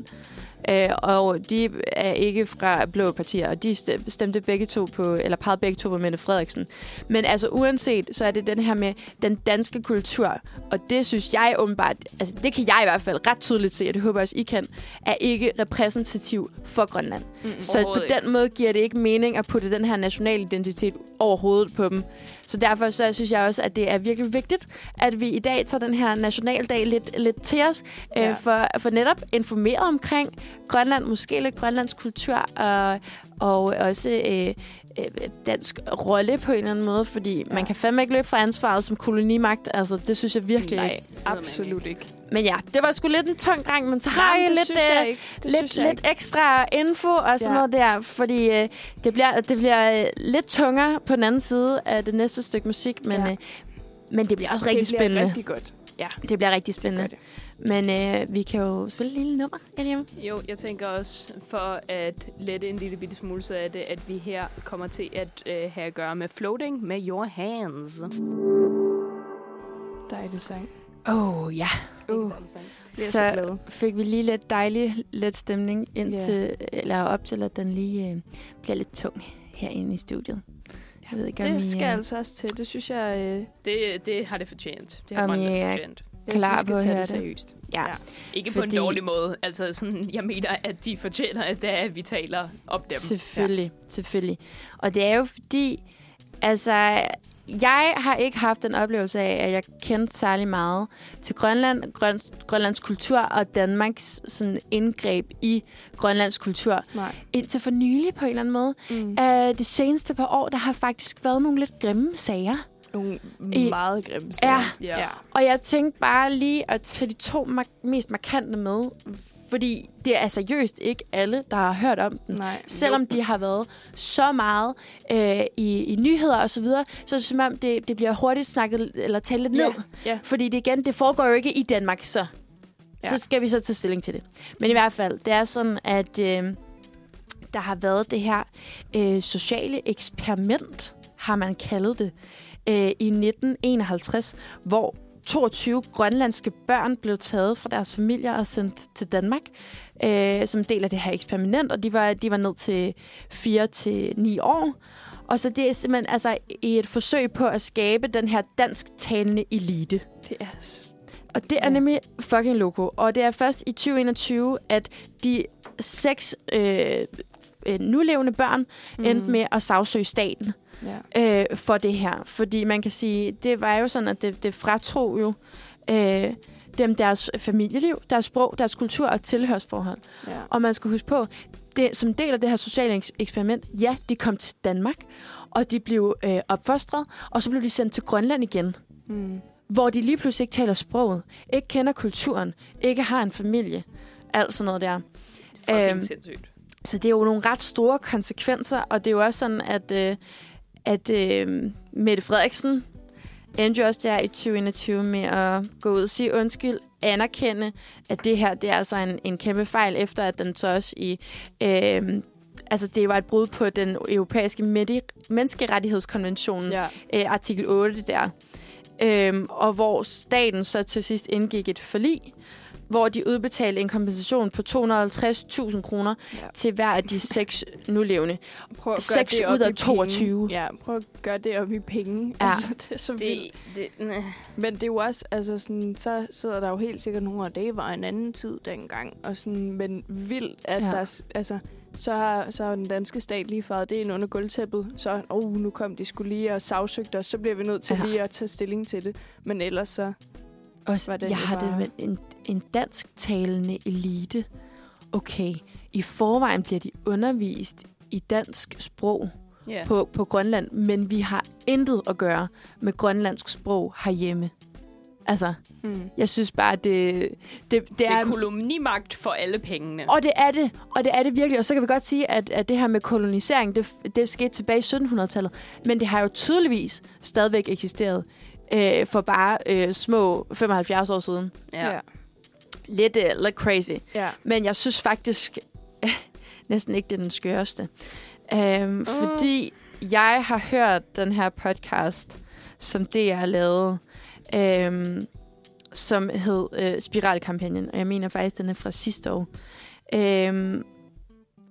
Øh, og de er ikke fra blå partier, og de stem- stemte begge to på, eller pegede begge to på Mette Frederiksen. Men altså uanset, så er det den her med den danske kultur, og det synes jeg åbenbart, altså det kan jeg i hvert fald ret tydeligt se, og det håber jeg også, I kan, er ikke repræsentativ for Grønland. Mm, Så på overhovedet den måde giver det ikke mening at putte den her nationale identitet over hovedet på dem. Så derfor så synes jeg også, at det er virkelig vigtigt, at vi i dag tager den her nationaldag lidt, lidt til os, ja. Ja. øh, for, for netop informeret omkring Grønland, måske lidt Grønlands kultur, og, og også øh, øh, dansk rolle på en eller anden måde, fordi ja. man kan fandme ikke løbe fra ansvaret som kolonimagt. Altså, det synes jeg virkelig Nej, ikke. absolut ikke. Men ja, det var sgu lidt en tung dreng, men så har Nej, jeg det lidt... synes jeg øh, ikke. Det lidt, synes jeg lidt ekstra info og sådan ja. Noget der, fordi øh, det bliver, det bliver øh, lidt tungere på den anden side af det næste stykke musik, men, ja. Øh, men det bliver også ikke. rigtig det bliver spændende. rigtig godt. Ja, Det bliver rigtig det spændende. det. Men øh, vi kan jo spille et lille nummer, Eliam. Jo, jeg tænker også, for at lette en lille bitte smule, så er det, at vi her kommer til at øh, have at gøre med floating med your hands. Dejlig sang. Åh, oh, ja. Uh, bliver så, Så-. Fik vi lige lidt dejlig, lidt stemning ind Ja. til, eller op til, at den lige øh, bliver lidt tung herinde i studiet. Jeg ved ikke, om I, Det skal øh, altså også til. Det synes jeg, øh, Det, det har det fortjent. Det har Om I er fortjent. Jeg Klar på at høre det seriøst. Ja. Ja. Ikke på en Fordi- dårlig måde. Altså, sådan, jeg mener, at de fortjener, at, det er, at vi taler op dem. Selvfølgelig, ja. selvfølgelig. Og det er jo fordi, altså, jeg har ikke haft den oplevelse af, at jeg kendte særlig meget til Grønland, Grøn, Grønlands kultur og Danmarks sådan, indgreb i Grønlands kultur. Nej. Indtil for nylig på en eller anden måde. Mm. Uh, det seneste par år, der har faktisk været nogle lidt grimme sager. Nogle I- meget grimme Ja. sager. Ja. ja. Og jeg tænkte bare lige at tage de to mar- mest markante med, fordi det er seriøst ikke alle, der har hørt om den. Nej. Selvom de har været så meget øh, i, i nyheder og så videre, så er det som om, det, det bliver hurtigt snakket eller talt lidt Ja. ned. Ja. Fordi det igen, det foregår jo ikke i Danmark, så. Ja. Så skal vi så tage stilling til det. Men i hvert fald, det er sådan, at øh, der har været det her øh, sociale eksperiment, har man kaldet det, øh, i 1951, hvor 22 grønlandske børn blev taget fra deres familier og sendt til Danmark øh, som del af det her eksperiment, og de var, de var ned til 4 til 9 år. Og så det er simpelthen altså i et forsøg på at skabe den her dansktalende elite. Det er... Og det er nemlig fucking loco. Og det er først i 2021, at de seks øh, øh, nulevende børn mm. endte med at sagsøge staten Ja. øh, for det her. Fordi man kan sige, det var jo sådan, at det, det fratog jo øh, dem deres familieliv, deres sprog, deres kultur og tilhørsforhold. ja. Og man skal huske på, det, som del af det her sociale eks- eksperiment, ja, de kom til Danmark, og de blev øh, opfostret, og så blev de sendt til Grønland igen, Mm. hvor de lige pludselig ikke taler sproget, ikke kender kulturen, ikke har en familie, alt sådan noget der. Fucking Øhm, øhm, sindssygt. Så det er jo nogle ret store konsekvenser, og det er jo også sådan, at, øh, at øh, Mette Frederiksen endte jo også der i 2021 med at gå ud og sige undskyld, anerkende, at det her det er altså en, en kæmpe fejl, efter at den så også i... Øh, altså, det var et brud på den europæiske menneskerettighedskonvention, Ja. øh, artikel 8 der. Øhm, og hvor staten så til sidst indgik et forlig, hvor de udbetalte en kompensation på 250.000 kroner Ja. til hver af de seks nulevende. Prøv at gøre Seks det ud op af i 22. Penge. Ja, prøv at gøre det op i penge. Ja. Altså, det er så vildt. Det, det, næh. Men det er jo også, altså sådan, så sidder der jo helt sikkert nogle, og det var en anden tid dengang. Og sådan, men vildt, at Ja. der, altså, så har, så har den danske stat lige faret det ind under gulvtæppet. Så, oh, nu kom de skulle lige og sagsøgte os, så bliver vi nødt til ja. lige at tage stilling til det. Men ellers så, Også, det jeg jo har det med en, en dansktalende elite. Okay, i forvejen bliver de undervist i dansk sprog Ja. på, på Grønland, men vi har intet at gøre med grønlandsk sprog herhjemme. Altså, mm. jeg synes bare, det, det, det, Det er... er kolonimagt for alle pengene. Og det er det, og det er det virkelig. Og så kan vi godt sige, at, at det her med kolonisering, det, det skete tilbage i 1700-tallet. Men det har jo tydeligvis stadigvæk eksisteret øh, for bare øh, små 75 år siden. Ja. ja. Lidt, øh, lidt crazy. ja. Men jeg synes faktisk næsten ikke, det er den skøreste. Øhm, Uh. Fordi jeg har hørt den her podcast, som det har lavet, øhm, som hed øh, Spiralkampagnen, og jeg mener faktisk, den er fra sidste år. Øhm,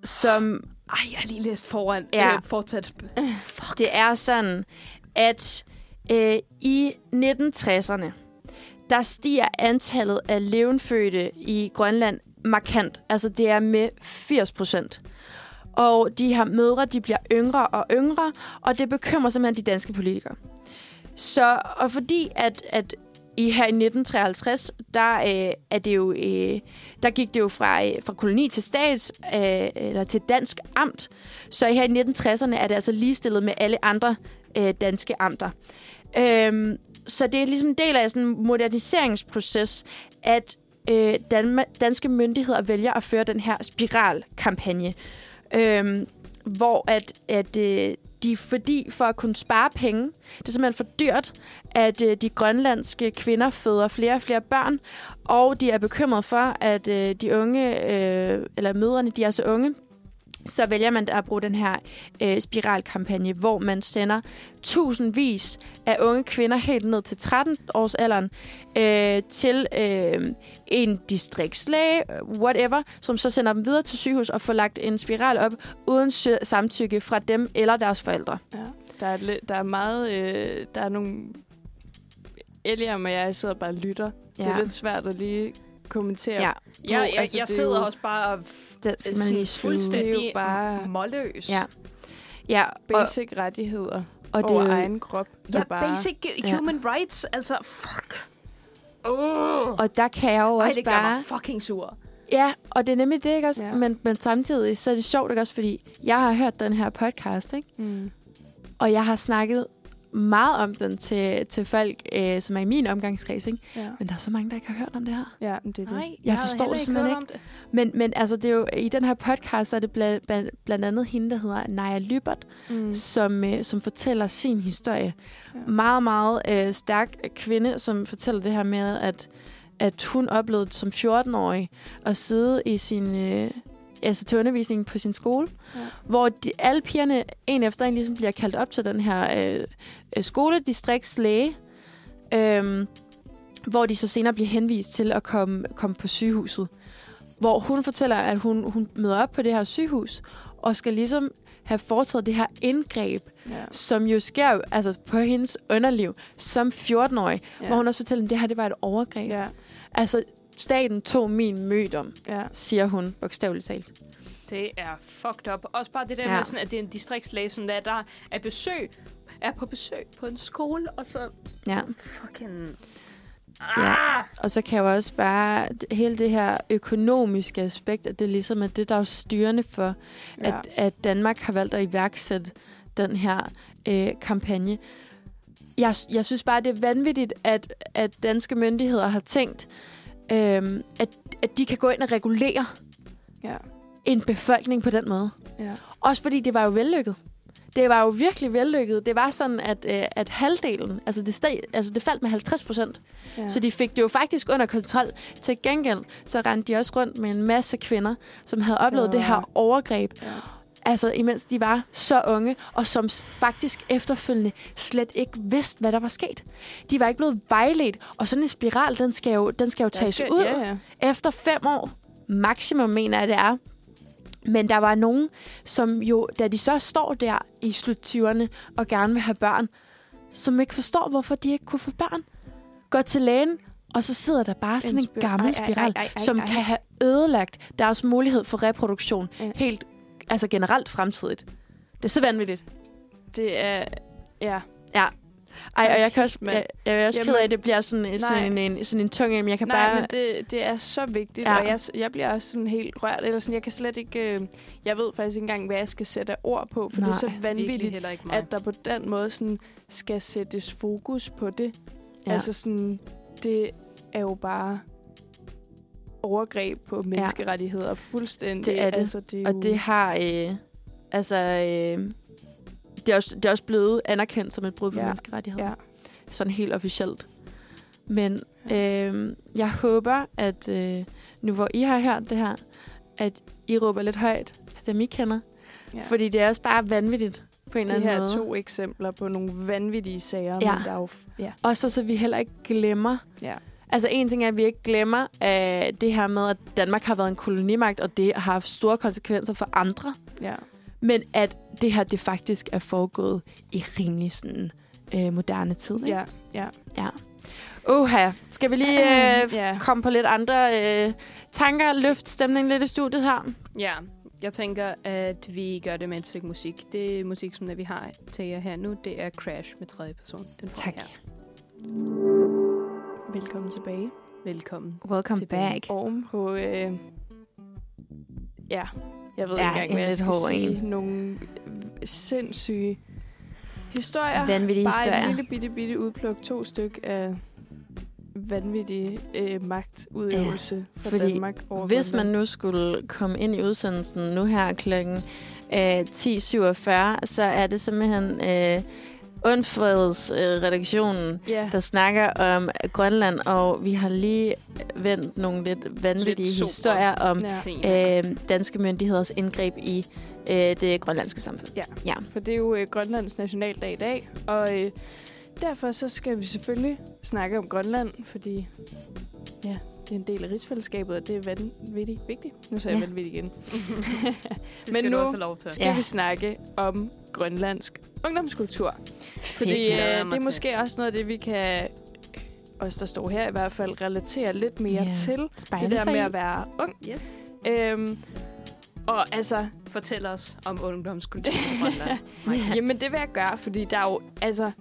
som Ej, jeg har lige læst foran. Ja. Øh, fortsat. det er sådan, at øh, i 1960'erne, der stiger antallet af levenfødte i Grønland markant. Altså det er med 80 procent. Og de her mødre, de bliver yngre og yngre, og det bekymrer simpelthen de danske politikere. Så, og fordi at, at i her i 1953, der, øh, er det jo, øh, der gik det jo fra, øh, fra koloni til stats, øh, eller til dansk amt. Så her i 1960'erne er det altså ligestillet med alle andre øh, danske amter. Øhm, så det er ligesom en del af sådan en moderniseringsproces, at øh, Dan- danske myndigheder vælger at føre den her spiralkampagne, øhm, hvor at, at øh, de, fordi for at kunne spare penge, det er simpelthen for dyrt, at øh, de grønlandske kvinder føder flere og flere børn, og de er bekymret for, at øh, de unge, øh, eller mødrene, de er så unge, så vælger man at bruge den her øh, spiralkampagne, hvor man sender tusindvis af unge kvinder helt ned til 13 års alderen øh, til øh, en distriktslæge, whatever, som så sender dem videre til sygehus og får lagt en spiral op uden samtykke fra dem eller deres forældre. Ja, der er, der er meget... Øh, der er nogle... Eliam og jeg sidder bare og lytter. Ja. Det er lidt svært at lige kommentere. ja. Jeg, jeg, altså, jeg det er sidder jo- også bare og det skal man lige fuldstændig Det er jo bare- målløs. Ja. Ja, og, Basic rettigheder og det over er egen krop. Ja, der bare, basic Ja. human rights. Altså, fuck. Oh. og der kan jeg jo Ej, også det gør bare... mig fucking sur. Ja, og det er nemlig det, ikke også? Ja. Ja. Men, men samtidig så er det sjovt, ikke også? Fordi jeg har hørt den her podcast, ikke? Mm. Og jeg har snakket meget om den til, til folk, øh, som er i min omgangskreds, ikke? Ja. Men der er så mange, der ikke har hørt om det her. ja, men det er det. Nej, Jeg havde forstår det simpelthen om det. Men, men altså, det er jo, i den her podcast, så er det blandt, blandt, blandt andet hende, der hedder Naja Lybert, Mm. som, øh, som fortæller sin historie. Ja. Meget, meget øh, stærk kvinde, som fortæller det her med, at, at hun oplevede som 14-årig at sidde i sin... Øh, altså til undervisningen på sin skole, Ja. hvor de, alle pigerne en efter en ligesom bliver kaldt op til den her øh, øh, skoledistriktslæge, øh, hvor de så senere bliver henvist til at komme, komme på sygehuset. Hvor hun fortæller, at hun, hun møder op på det her sygehus, og skal ligesom have foretaget det her indgreb, Ja. som jo sker altså på hendes underliv som 14-årig, Ja. hvor hun også fortæller, at det her det var et overgreb. Ja. Altså, staten tog min mødom, Ja. siger hun bogstaveligt talt. Det er fucked up. Også bare det der Ja. med, sådan, at det er en distriktslæge, sådan der, der er besøg, er på besøg på en skole, og så Ja. fucking... Ja. Og så kan jeg jo også bare, hele det her økonomiske aspekt, at det ligesom er det, der er styrende for, Ja. at, at Danmark har valgt at iværksætte den her øh, kampagne. Jeg, jeg synes bare, det er vanvittigt, at, at danske myndigheder har tænkt, øh, at, at de kan gå ind og regulere ja. en befolkning på den måde. Ja. Også fordi det var jo vellykket. Det var jo virkelig vellykket. Det var sådan, at, øh, at halvdelen, altså det, steg, altså det faldt med 50 procent. Ja. Så de fik det jo faktisk under kontrol. Til gengæld, så rendte de også rundt med en masse kvinder, som havde oplevet Der det her var- overgreb. ja. Altså, imens de var så unge, og som faktisk efterfølgende slet ikke vidste, hvad der var sket. De var ikke blevet vejledt, og sådan en spiral, den skal jo, den skal jo tages skal- ud Ja, ja. efter fem år. Maksimum, mener jeg, det er. Men der var nogen, som jo, da de så står der i slut 20'erne og gerne vil have børn, som ikke forstår, hvorfor de ikke kunne få børn. Går til lægen, og så sidder der bare sådan en, spir- gammel spiral, ej, ej, ej, som kan have ødelagt deres mulighed for reproduktion Ja. helt, altså generelt fremtidigt. Det er så vanvittigt. Det er... Ja. Ej, og jeg kan også, Men- jeg, jeg er også ked Jamen, af, at det bliver sådan, sådan, nej. en, en, sådan en tung en, men jeg kan Nej, bare... men det, det er så vigtigt, Ja. ja. og jeg, jeg bliver også sådan helt rørt. Eller sådan, jeg kan slet ikke... Øh, jeg ved faktisk ikke engang, hvad jeg skal sætte ord på, for Nej, det er så vanvittigt, at der på den måde sådan, skal sættes fokus på det. Ja. Ja. Altså sådan, det er jo bare overgreb på menneskerettigheder fuldstændig. Det er det. Altså, det er jo, Og det har... Øh, altså... Øh, det, er også, det er også blevet anerkendt som et brud på ja. Ja. menneskerettigheder. Ja. Sådan helt officielt. Men øh, jeg håber, at øh, nu hvor I har hørt det her, at I råber lidt højt til dem, I kender. Ja. Ja. Fordi det er også bare vanvittigt på en det eller anden her er måde. to eksempler på nogle vanvittige sager, Ja. men der er jo... Ja. Og så så vi heller ikke glemmer... ja. Altså en ting er, at vi ikke glemmer øh, det her med, at Danmark har været en kolonimagt, og det har haft store konsekvenser for andre. ja. Men at det her, det faktisk er foregået i rimelig sådan, øh, moderne tid. Ikke? Ja, ja. ja. Oha, skal vi lige øh, Ja. komme på lidt andre øh, tanker, løft stemningen lidt i studiet her? Ja, jeg tænker, at vi gør det med et stykke musik. Det musik, som vi har til jer her nu, det er Crash med tredje person. Den Tak. Her. Velkommen tilbage. Velkommen. Welcome Tilbage. back. Oven på... Øh, ja, jeg ved Ja, ikke engang, en hvad jeg lidt skal hård sige. en. Nogle sindssyge historier. Vanvittige Bare historier. et lille bitte, bitte udpluk. To styk af vanvittig øh, magtudøvelse ja, for fordi Danmark over Hvis man nu skulle komme ind i udsendelsen nu her klokken øh, 10.47, så er det simpelthen øh, Undfreds øh, redaktionen, Ja, der snakker om Grønland, og vi har lige vendt nogle lidt vanvittige Lidt sobre. historier om ja. Øh, danske myndigheders indgreb i øh, det grønlandske samfund. Ja. ja. For det er jo øh, Grønlands nationaldag i dag, og øh, derfor så skal vi selvfølgelig snakke om Grønland, fordi ja, det er en del af rigsfællesskabet, og det er vanvittigt vigtigt. Nu sagde jeg Ja. vanvittigt igen. det skal Men du nu også have lov til. Skal ja. vi snakke om grønlandsk ungdomskultur. Fordi øh, det er måske også noget af det, vi kan, os der står her i hvert fald, relatere lidt mere Ja. til. Det Spejle der sig med i. at være ung. Yes. Øhm, og altså, Fortæl os om ungdomskultur i Grønland. Maja. Jamen, det vil jeg gøre, fordi der er jo, altså,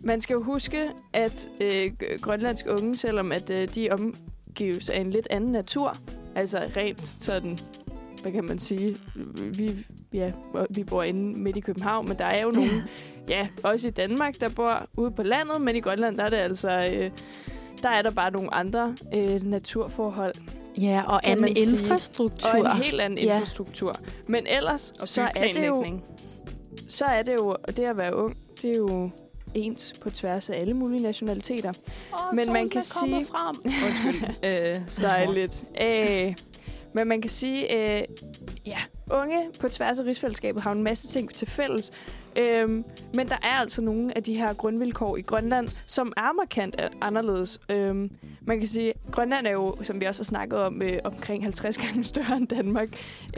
man skal jo huske, at øh, grønlandske unge, selvom at øh, de omgives af en lidt anden natur, altså rent sådan, hvad kan man sige, vi, ja, vi bor inde midt i København, men der er jo nogen, ja, også i Danmark, der bor ude på landet, men i Grønland, der er det altså, øh, der er der bare nogle andre øh, naturforhold, Ja, og kan anden infrastruktur. og en helt anden Ja. infrastruktur. Men ellers, Og så er det jo så er det jo, og det at være ung, det er jo ens på tværs af alle mulige nationaliteter. Oh, Men man kan sige- frem. Undskyld. øh, Dejligt. Æh, men man kan sige, øh, ja, unge på tværs af rigsfællesskabet har en masse ting til fælles. Øhm, men der er altså nogle af de her grundvilkår i Grønland, som er markant anderledes. Øhm, man kan sige, Grønland er jo, som vi også har snakket om, øh, omkring 50 gange større end Danmark.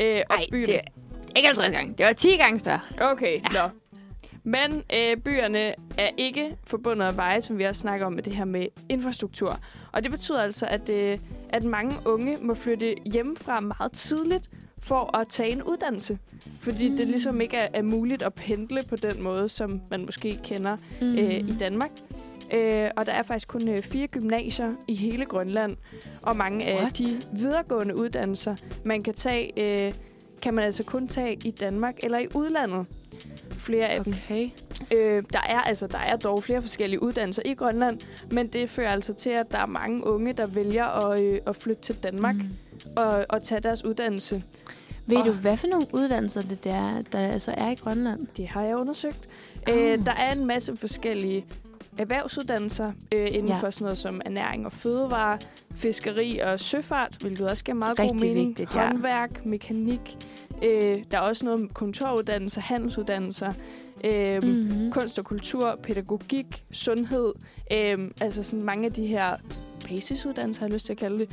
Øh, Ej, det er ikke 50 gange. Det var 10 gange større. Okay, ja. nå. Men øh, byerne er ikke forbundet af veje, som vi også snakker om med det her med infrastruktur. Og det betyder altså, at, øh, at mange unge må flytte hjemmefra meget tidligt for at tage en uddannelse. Fordi mm. det ligesom ikke er, er muligt at pendle på den måde, som man måske kender Mm. øh, i Danmark. Øh, og der er faktisk kun øh, fire gymnasier i hele Grønland. Og mange af What? de videregående uddannelser, man kan tage, øh, kan man altså kun tage i Danmark eller i udlandet. Flere af dem. Okay. Øh, der, er, altså, der er dog flere forskellige uddannelser i Grønland, men det fører altså til, at der er mange unge, der vælger at, øh, at flytte til Danmark. Mm. og, og tage deres uddannelse. Ved Og- du, hvad for nogle uddannelser det der, der altså er i Grønland? Det har jeg undersøgt. Oh. Øh, der er en masse forskellige erhvervsuddannelser øh, inden Ja. for sådan noget som ernæring og fødevare, fiskeri og søfart, hvilket også giver meget Rigtig god mening. vigtigt, ja. Håndværk, mekanik. Øh, der er også noget med kontoruddannelser, handelsuddannelser, øh, mm. Mm-hmm. kunst og kultur, pædagogik, sundhed. Øh, altså sådan mange af de her basisuddannelser, har jeg lyst til at kalde det.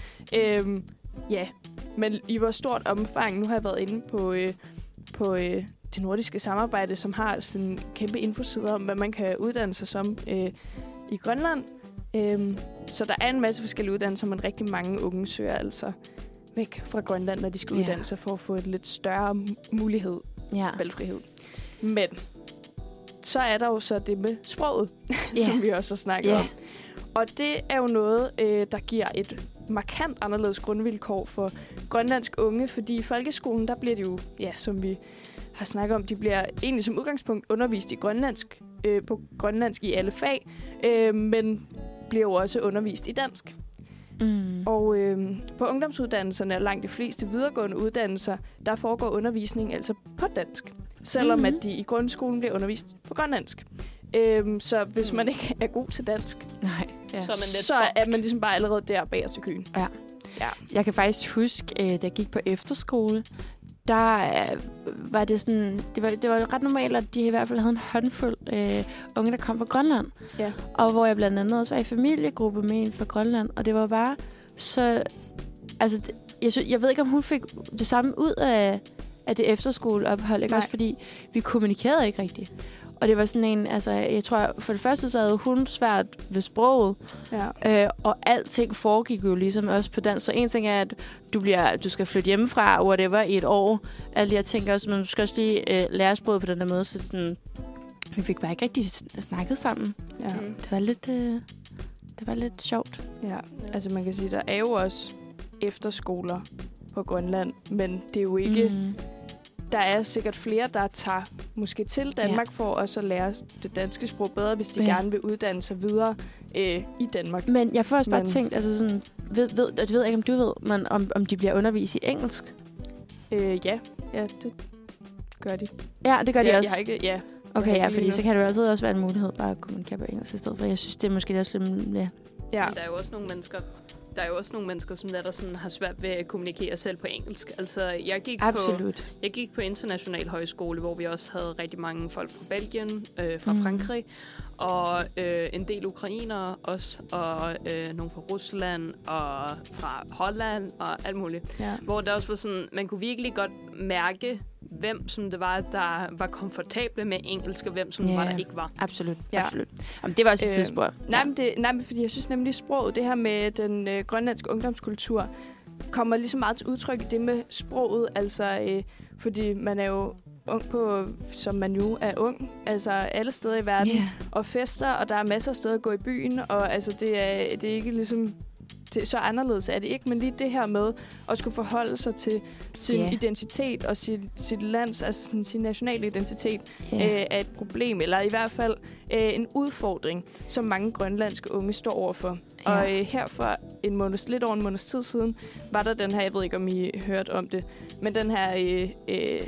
Øh, ja, men i hvor stort omfang, nu har jeg været inde på, øh, på øh, det nordiske samarbejde, som har sådan en kæmpe infoside om, hvad man kan uddanne sig som øh, i Grønland. Øhm, så der er en masse forskellige uddannelser, men rigtig mange unge søger altså væk fra Grønland, når de skal Ja. uddanne sig, for at få et lidt større mulighed, Ja. valgfrihed. Men så er der jo så det med sproget, Ja. som vi også har snakket Ja. om. Og det er jo noget, øh, der giver et markant anderledes grundvilkår for grønlandsk unge, fordi i folkeskolen, der bliver de jo, ja, som vi har snakket om, de bliver egentlig som udgangspunkt undervist i grønlandsk, øh, på grønlandsk i alle fag, øh, men bliver jo også undervist i dansk. Mm. Og øh, på ungdomsuddannelserne og langt de fleste videregående uddannelser, der foregår undervisning altså på dansk. Selvom Mhm. mm-hmm. at de i grundskolen bliver undervist på grønlandsk. Øhm, så hvis Mm. man ikke er god til dansk, Nej. Ja. Så er man lidt så er fucked. man ligesom bare allerede der bagerst i køen. Jeg kan faktisk huske, øh, da jeg gik på efterskole, der øh, var det sådan, det var, det var ret normalt, at de i hvert fald havde en håndfuld øh, unge, der kom fra Grønland. Ja. Og hvor jeg blandt andet også var i familiegruppe med en fra Grønland, og det var bare så... Altså, jeg, jeg ved ikke, om hun fik det samme ud af, af det efterskoleophold, ikke Nej. også? Fordi vi kommunikerede ikke rigtigt. Og det var sådan en, altså, jeg tror, for det første så havde hun svært ved sproget, Ja. Øh, og alting foregik jo ligesom også på dansk. Så en ting er, at du, bliver, du skal flytte hjemmefra, whatever, i et år. Alle de her ting også, men du skal også lige øh, lære sproget på den der måde. Så sådan, vi fik bare ikke rigtig snakket sammen. Ja. Mm. Det var lidt, øh, det var lidt sjovt. ja. Altså man kan sige, der er jo også efterskoler på Grønland, men det er jo ikke... Mm. Der er sikkert flere, der tager måske til Danmark ja. for også at lære det danske sprog bedre, hvis de Ja. gerne vil uddanne sig videre øh, i Danmark. Men jeg får også bare Men- tænkt, altså sådan, ved, ved, jeg ved ikke, om du ved, men om, om de bliver undervist i engelsk. Øh, ja, ja, det gør de. Ja, det gør de ja, også. Jeg har ikke, ja. Okay, ja, fordi så kan det jo altid også være en mulighed bare at kommunikere på engelsk i stedet for. Jeg synes, det er måske også lidt... Ja. ja. Men der er jo også nogle mennesker, der er jo også nogle mennesker, som der, der sådan har svært ved at kommunikere selv på engelsk. Altså, jeg gik, på, Absolut. jeg gik på international højskole, hvor vi også havde rigtig mange folk fra Belgien, øh, fra mm. Frankrig, og øh, en del ukrainere også, og øh, nogle fra Rusland, og fra Holland, og alt muligt. ja. Hvor der også var sådan, man kunne virkelig godt mærke, hvem som det var, der var komfortable med engelsk, og hvem som yeah. var, der ikke var. Absolut. Ja. Absolut. Jamen, det var også et Øh, tidsspor. Nej, men det, nej, men fordi jeg synes nemlig, sproget, det her med den øh, grønlandske ungdomskultur, kommer ligesom meget til udtryk i det med sproget. Altså, øh, fordi man er jo ung på, som man jo er ung, altså alle steder i verden, Ja. og fester, og der er masser af steder at gå i byen, og altså, det er, det er ikke ligesom... Det, er så anderledes er det ikke, men lige det her med at skulle forholde sig til sin yeah. identitet og sit, sit lands, altså sådan, sin nationale identitet, Ja. øh, er et problem, eller i hvert fald øh, en udfordring, som mange grønlandske unge står overfor. Ja. Og øh, her for en måneds, lidt over en måneds tid siden, var der den her, jeg ved ikke, om I hørte om det, men den her øh, øh,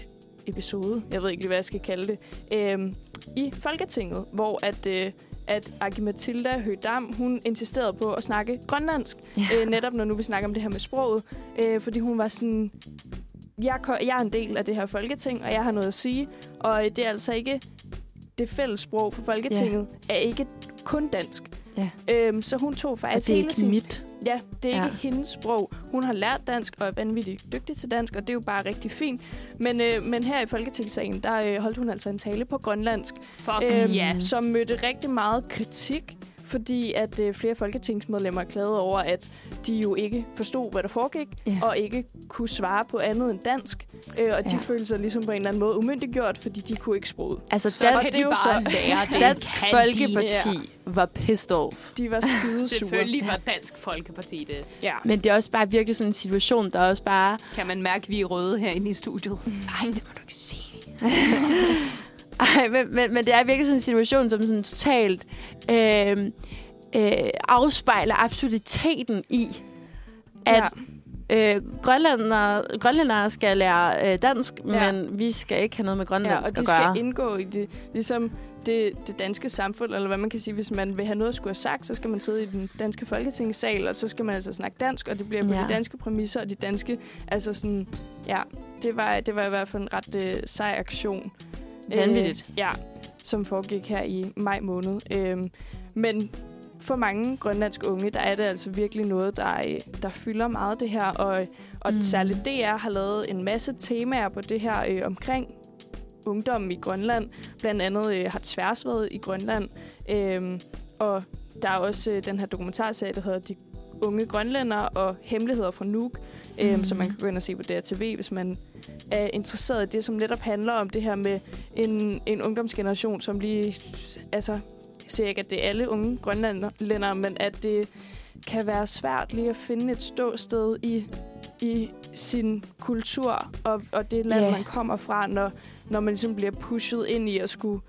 episode, jeg ved ikke, lige, hvad jeg skal kalde det, øh, i Folketinget, hvor at... Øh, at Aki Mathilda Høgdam, hun insisterede på at snakke grønlandsk, Ja. øh, netop når nu vi snakker om det her med sproget, øh, fordi hun var sådan, jeg, jeg er en del af det her folketing, og jeg har noget at sige, og øh, det er altså ikke det fælles sprog for Folketinget, er ikke kun dansk. Ja. Øhm, så hun tog Og faktisk det er hele ikke sin... mit. Ja, det er Ja. ikke hendes sprog. Hun har lært dansk og er vanvittigt dygtig til dansk, og det er jo bare rigtig fint. Men, øh, men her i Folketingssagen, der øh, holdt hun altså en tale på grønlandsk, Fuck ja. Mm. som mødte rigtig meget kritik, fordi at øh, flere folketingsmedlemmer klagede over, at de jo ikke forstod, hvad der foregik, Ja. og ikke kunne svare på andet end dansk. Øh, og de Ja. følte sig ligesom på en eller anden måde umyndiggjort, fordi de kunne ikke sproget. Altså, Så dansk, det er de jo bare så- lære det. Dansk Folkeparti var pissed off. De var skide. Selvfølgelig var Dansk Folkeparti det. Ja. Men det er også bare virkelig sådan en situation, der også bare... Kan man mærke, at vi er røde herinde i studiet? Nej, det må du ikke sige. Ej, men, men, men det er virkelig sådan en situation, som sådan totalt øh, øh, afspejler absurditeten i, at ja. øh, grønlændere, grønlændere skal lære øh, dansk, Ja. men vi skal ikke have noget med Ja, grønlandsk og de at gøre. skal indgå i det. Ligesom det, det danske samfund, eller hvad man kan sige, hvis man vil have noget at skulle have sagt, så skal man sidde i den danske folketingssal, og så skal man altså snakke dansk, og det bliver på Ja. de danske præmisser, og de danske, altså sådan, ja, det var, det var i hvert fald en ret øh, sej aktion. Vanvittigt. Øh, ja, som foregik her i maj måned. Øh, men for mange grønlandske unge, der er det altså virkelig noget, der, øh, der fylder meget det her, og, og Mm. særligt DR har lavet en masse temaer på det her øh, omkring ungdommen i Grønland. Blandt andet øh, har Tværs været i Grønland, øhm, og der er også øh, den her dokumentarserie, der hedder De unge grønlænder og hemmeligheder fra Nuuk, øhm, Mm. som man kan gå ind og se på DRTV, hvis man er interesseret i det, som netop handler om det her med en, en ungdomsgeneration, som lige, altså, jeg siger ikke, at det er alle unge grønlændere, men at det kan være svært lige at finde et ståsted i, i sin kultur og, og det land, Ja. yeah. man kommer fra, når, når man ligesom bliver pushet ind i at skulle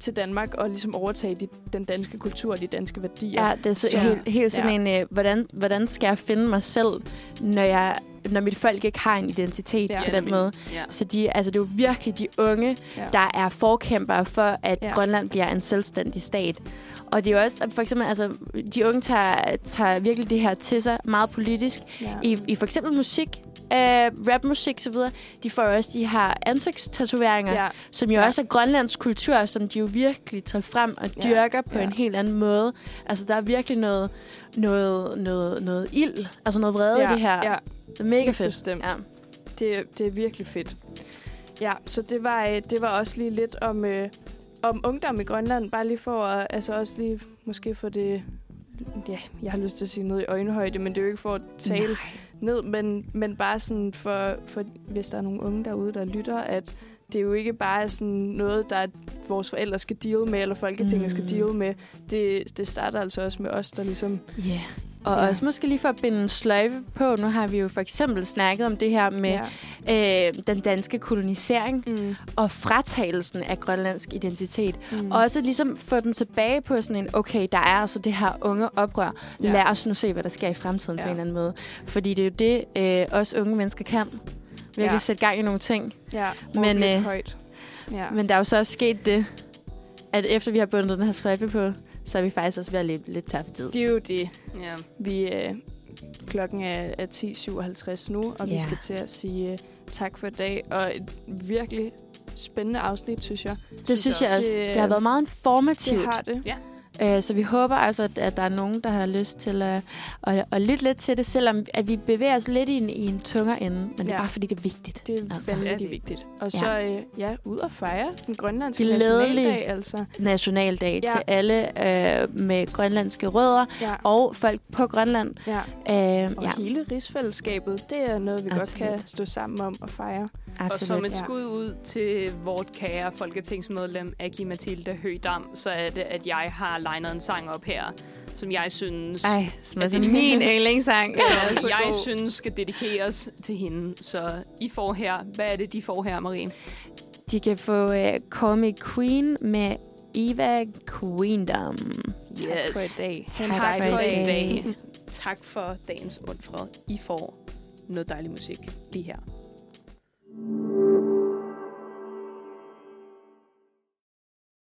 til Danmark og ligesom overtage de, den danske kultur og de danske værdier. Ja, det er så Så- helt, helt sådan en, øh, hvordan, hvordan skal jeg finde mig selv, når, jeg, når mit folk ikke har en identitet Ja. på den måde. Ja. Så de, altså, det er jo virkelig de unge, Ja. der er forkæmpere for, at Ja. Grønland bliver en selvstændig stat. Og det er jo også, for eksempel, altså, de unge tager, tager virkelig det her til sig meget politisk. ja. I, i for eksempel musik, øh, rapmusik osv., de får jo også de her ansigtstatoveringer, ja. som jo ja. også er grønlandsk kultur, som de jo virkelig tager frem og Ja. dyrker på Ja. en helt anden måde. Altså, der er virkelig noget, noget, noget, noget ild, altså noget vrede ja. i det her. Ja, Det er mega fedt. bestemt. Ja. det, det er virkelig fedt. Ja, så det var, øh, det var også lige lidt om, øh, om ungdom i Grønland. Bare lige for at, altså også lige måske for det... Ja, jeg har lyst til at sige noget i øjenhøjde, men det er jo ikke for at tale Nej. ned, men, men bare sådan for, for, hvis der er nogle unge derude, der lytter, at det er jo ikke bare sådan noget, der vores forældre skal deal med, eller Folketinget mm. skal deal med. Det, det starter altså også med os, der ligesom... Ja. Yeah. Og Ja. også måske lige for at binde sløjfe på, nu har vi jo for eksempel snakket om det her med ja. øh, den danske kolonisering Mm. og fratagelsen af grønlandsk identitet. Mm. Også ligesom få den tilbage på sådan en, okay, der er altså det her unge oprør. Ja. Lad os nu se, hvad der sker i fremtiden ja. På en eller anden måde. Fordi det er jo det, øh, os unge mennesker kan. Virkelig Ja. ja. sætte gang i nogle ting. ja, Men, øh, højt. Ja. Men der er jo så også sket det, at efter vi har bundet den her sløjfe på, så er vi faktisk også ved at leve lidt tør for tid. Det er jo det. Ja. Vi, øh, klokken er, er 10.57 nu, og vi Ja. skal til at sige øh, tak for i dag. Og et virkelig spændende afsnit, synes jeg. Det synes jeg også. Det- Det har været meget informativt. Det har det. Øh, så vi håber altså, at, at der er nogen, der har lyst til at, at, at lytte lidt til det, selvom at vi bevæger os lidt i en, i en tungere ende. Men det er Ja. bare, fordi det er vigtigt. Det er Altså. vanvittigt Ja, det- vigtigt. Og så, øh, ja, ud og fejre den grønlandske Glædelig. nationaldag, altså. Nationaldag Ja. til alle øh, med grønlandske rødder Ja, og folk på Grønland. ja. Øh, Og ja, hele rigsfællesskabet, det er noget, vi Absolut. godt kan stå sammen om og fejre. Og som absolut. et Ja. skud ud til vort kære folketingsmedlem Aki Mathilde Høgdam, så er det, at jeg har legnet en sang op her, som jeg synes, Ej, som er det- min yndlingssang. Som jeg god. synes skal dedikeres til hende. Så I får her, hvad er det, de får her, Marie? De kan få uh, Call Me Queen med Eva Queendom. Tak for i dag. Tak en for for i dag. dag. Tak for dagens undfred. I får noget dejlig musik lige her. you.